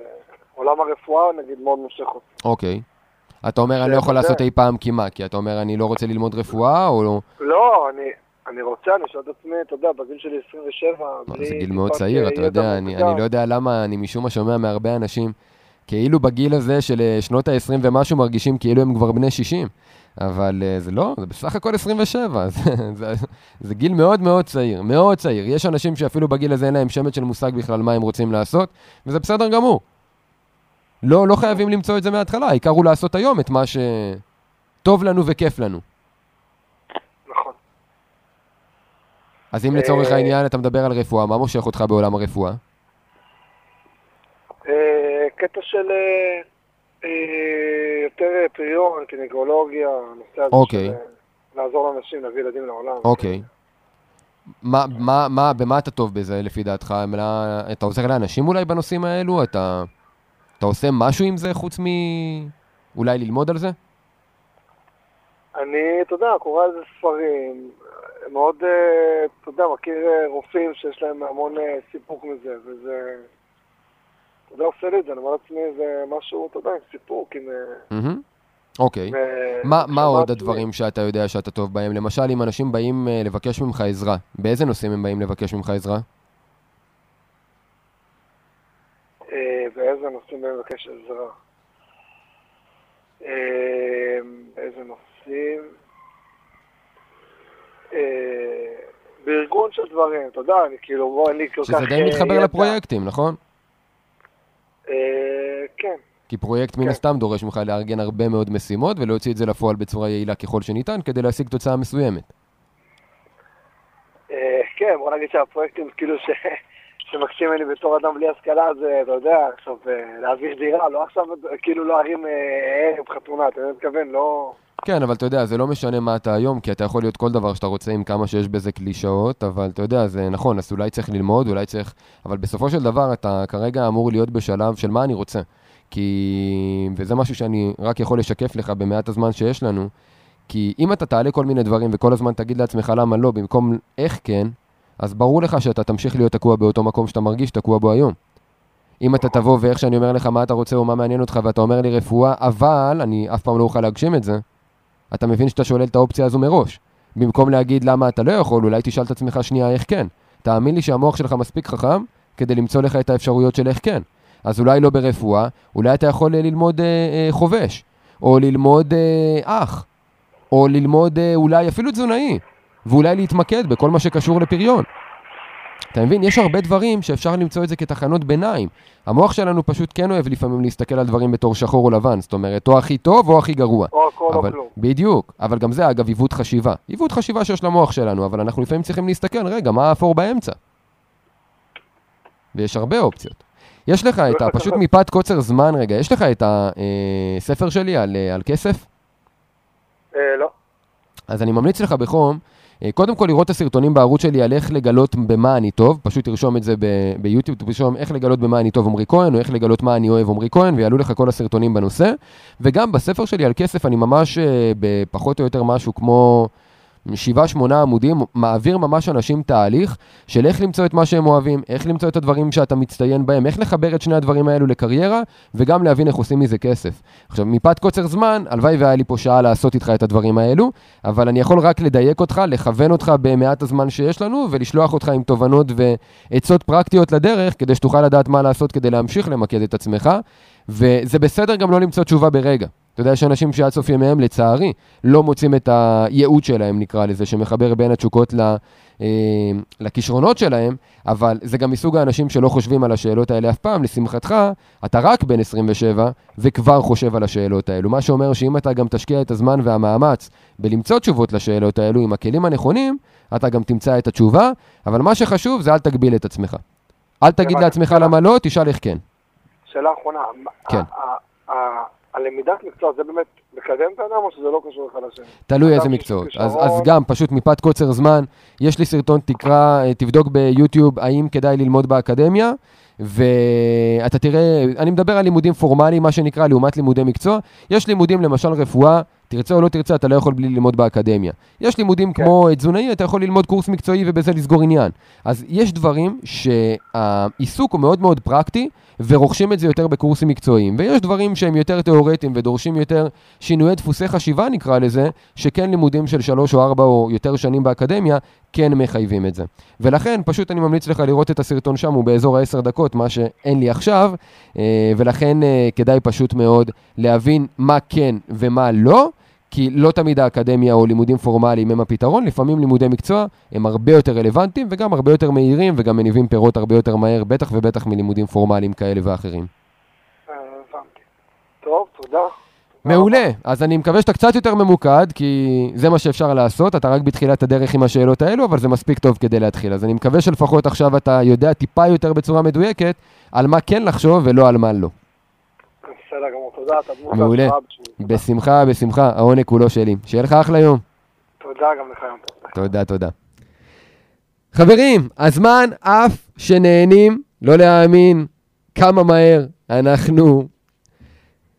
S5: עולם הרפואה, נגיד, מאוד מושך אותי.
S2: אוקיי. אתה אומר, אני לא יכול לעשות אי פעם כי מה? כי אתה אומר, אני לא רוצה ללמוד רפואה, או לא?
S5: לא, אני, אני רוצה, אני שואל את עצמי, אתה יודע, בגיל שלי 27,
S2: מה,
S5: בלי
S2: זה גיל מאוד צעיר,
S5: אה,
S2: אתה יודע. אני לא יודע למה, אני משום מה שומע מהרבה אנשים, כאילו בגיל הזה של אה, שנות ה-20 ומשהו מרגישים כאילו הם כבר בני 60. אבל אה, זה לא, זה בסך הכל 27, (laughs) זה, זה, זה גיל מאוד מאוד צעיר, מאוד צעיר. יש אנשים שאפילו בגיל הזה אין להם שמץ של מושג בכלל מה הם רוצים לעשות, וזה בסדר גמור. לא, לא חייבים למצוא את זה מההתחלה, העיקר הוא לעשות היום את מה שטוב לנו וכיף לנו.
S5: נכון.
S2: אז אם לצורך
S5: אה,
S2: העניין אתה מדבר על רפואה, מה מושך אותך בעולם הרפואה?
S5: קטע של אה, אה, יותר אה, פריון, קינגולוגיה, הנושא הזה
S2: אוקיי.
S5: של לעזור לאנשים, להביא ילדים לעולם.
S2: אוקיי. מה, מה, מה, במה אתה טוב בזה לפי דעתך? מה, אתה עוזר לאנשים אולי בנושאים האלו? אתה, אתה עושה משהו עם זה חוץ מ... אולי ללמוד על זה?
S5: אני, אתה יודע, קורא על זה ספרים, מאוד, אתה יודע, מכיר רופאים שיש להם המון סיפוק מזה, וזה, אתה יודע, עושה לי את זה, אני אומר לעצמי, זה משהו, אתה יודע, עם. אה,
S2: מהמם. אוקיי. מה, עוד הדברים שאתה יודע שאתה טוב בהם? למשל, אם אנשים באים אה, לבקש ממך עזרה, באיזה נושאים הם באים לבקש ממך עזרה?
S5: אה, ואיזה נושאים בהם לבקש עזרה. אה, איזה נושאים? בארגון של דברים, אתה יודע, אני כאילו, בוא, אני כל כך...
S2: שזה די מתחבר. לפרויקטים, נכון?
S5: אה, כן,
S2: כי פרויקט מן
S5: כן.
S2: הסתם דורש ממך לארגן הרבה מאוד משימות ולהוציא את זה לפועל בצורה יעילה ככל שניתן כדי להשיג תוצאה מסוימת.
S5: אה, כן, בוא נגיד שהפרויקטים כאילו ש... (laughs) שמקשים ממני בתור אדם בלי השכלה זה, אתה יודע, עכשיו להעביר דירה, לא עכשיו, כאילו לא להרים ערב חתונה, אתה מתכוון, לא...
S2: כן, אבל אתה יודע, זה לא משנה מה אתה היום, כי אתה יכול להיות כל דבר שאתה רוצה עם כמה שיש בזה קלישאות, אבל אתה יודע, זה נכון, אז אולי צריך ללמוד, אולי צריך... אבל בסופו של דבר אתה כרגע אמור להיות בשלב של מה אני רוצה. כי... וזה משהו שאני רק יכול לשקף לך במעט הזמן שיש לנו, כי אם אתה תעלה כל מיני דברים וכל הזמן תגיד לעצמך למה לא, במקום איך כן, אז ברור לך שאתה תמשיך להיות תקוע באותו מקום שאתה מרגיש תקוע בו היום. אם אתה תבוא ואיך שאני אומר לך מה אתה רוצה או מה מעניין אותך ואתה אומר לי רפואה, אבל אני אף פעם לא אוכל להגשים את זה, אתה מבין שאתה שולל את האופציה הזו מראש. במקום להגיד למה אתה לא יכול, אולי תשאל את עצמך שנייה איך כן. תאמין לי שהמוח שלך מספיק חכם כדי למצוא לך את האפשרויות של איך כן. אז אולי לא ברפואה, אולי אתה יכול ללמוד אה, אה, חובש, או ללמוד אה, אח, או ללמוד אה, אולי אפילו תזונאי, ואולי להתמקד בכל מה שקשור לפריון. אתה מבין? יש הרבה דברים שאפשר למצוא את זה כתחנות ביניים. המוח שלנו פשוט כן אוהב לפעמים להסתכל על דברים בתור שחור או לבן, זאת אומרת, או הכי טוב או הכי גרוע.
S5: או הכל או כלום.
S2: בדיוק, אבל גם זה אגב עיוות חשיבה. עיוות חשיבה שיש למוח שלנו, אבל אנחנו לפעמים צריכים להסתכל, רגע, מה האפור באמצע? ויש הרבה אופציות. יש לך את ה... (laughs) פשוט מפאת קוצר זמן רגע, יש לך את הספר שלי על, אה, על כסף?
S5: אה, לא.
S2: אז אני ממליץ לך בחום, אה, קודם כל לראות את הסרטונים בערוץ שלי על איך לגלות במה אני טוב, פשוט תרשום את זה ביוטיוב, תרשום איך לגלות במה אני טוב עמרי כהן, או איך לגלות מה אני אוהב עמרי כהן, ויעלו לך כל הסרטונים בנושא. וגם בספר שלי על כסף אני ממש אה, בפחות או יותר משהו כמו... שבעה, שמונה עמודים, מעביר ממש אנשים תהליך של איך למצוא את מה שהם אוהבים, איך למצוא את הדברים שאתה מצטיין בהם, איך לחבר את שני הדברים האלו לקריירה, וגם להבין איך עושים מזה כסף. עכשיו, מפאת קוצר זמן, הלוואי והיה לי פה שעה לעשות איתך את הדברים האלו, אבל אני יכול רק לדייק אותך, לכוון אותך במעט הזמן שיש לנו, ולשלוח אותך עם תובנות ועצות פרקטיות לדרך, כדי שתוכל לדעת מה לעשות כדי להמשיך למקד את עצמך, וזה בסדר גם לא למצוא תשובה ברגע. אתה יודע, יש אנשים שעד סוף ימיהם, לצערי, לא מוצאים את הייעוד שלהם, נקרא לזה, שמחבר בין התשוקות ל, אה, לכישרונות שלהם, אבל זה גם מסוג האנשים שלא חושבים על השאלות האלה אף פעם. לשמחתך, אתה רק בן 27 וכבר חושב על השאלות האלו. מה שאומר שאם אתה גם תשקיע את הזמן והמאמץ בלמצוא תשובות לשאלות האלו עם הכלים הנכונים, אתה גם תמצא את התשובה, אבל מה שחשוב זה אל תגביל את עצמך. אל תגיד
S5: מה-
S2: לעצמך למה לא, תשאל איך כן.
S5: שאלה אחרונה.
S2: כן.
S5: הלמידת מקצוע זה באמת מקדם את האדם או שזה לא קשור אחד לשני?
S2: תלוי איזה מקצועות. אז. אז גם, פשוט מפאת קוצר זמן, יש לי סרטון, תקרא, אה, תבדוק ביוטיוב האם כדאי ללמוד באקדמיה, ואתה תראה, אני מדבר על לימודים פורמליים, מה שנקרא, לעומת לימודי מקצוע. יש לימודים, למשל רפואה, תרצה או לא תרצה, אתה לא יכול בלי ללמוד באקדמיה. יש לימודים
S5: כן.
S2: כמו תזונאי, אתה יכול ללמוד קורס מקצועי ובזה לסגור עניין. אז יש דברים שהעיסוק הוא מאוד מאוד פרקטי, ורוכשים את זה יותר בקורסים מקצועיים. ויש דברים שהם יותר תיאורטיים ודורשים יותר שינויי דפוסי חשיבה, נקרא לזה, שכן לימודים של שלוש או ארבע או יותר שנים באקדמיה, כן מחייבים את זה. ולכן, פשוט אני ממליץ לך לראות את הסרטון שם, הוא באזור העשר דקות, מה שאין לי עכשיו, אה, ולכן אה, כדאי פשוט מאוד להבין מה כן ומה לא. כי לא תמיד האקדמיה או לימודים פורמליים הם הפתרון, לפעמים לימודי מקצוע הם הרבה יותר רלוונטיים וגם הרבה יותר מהירים וגם מניבים פירות הרבה יותר מהר, בטח ובטח מלימודים פורמליים כאלה ואחרים.
S5: אה. טוב, תודה.
S2: מעולה, אז אני מקווה שאתה קצת יותר ממוקד, כי זה מה שאפשר לעשות, אתה רק בתחילת הדרך עם השאלות האלו, אבל זה מספיק טוב כדי להתחיל. אז אני מקווה שלפחות עכשיו אתה יודע טיפה יותר בצורה מדויקת על מה כן לחשוב ולא על מה לא.
S5: בסדר גמור, תודה, אתה דמות
S2: מעולה. בשמחה, בשמחה, העונג כולו שלי. שיהיה לך אחלה יום.
S5: תודה גם לך יום.
S2: תודה, תודה. חברים, הזמן עף שנהנים, לא להאמין כמה מהר אנחנו...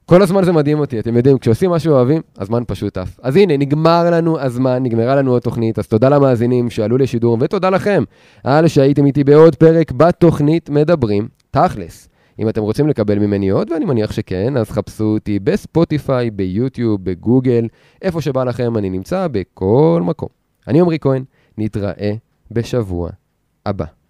S2: כל הזמן זה מדהים אותי, אתם יודעים, כשעושים משהו אוהבים, הזמן פשוט עף. אז הנה, נגמר לנו הזמן, נגמרה לנו התוכנית, אז תודה למאזינים שעלו לשידור, ותודה לכם על שהייתם איתי בעוד פרק בתוכנית מדברים תכלס. אם אתם רוצים לקבל ממני עוד, ואני מניח שכן, אז חפשו אותי בספוטיפיי, ביוטיוב, בגוגל, איפה שבא לכם, אני נמצא בכל מקום. אני עמרי כהן, נתראה בשבוע הבא.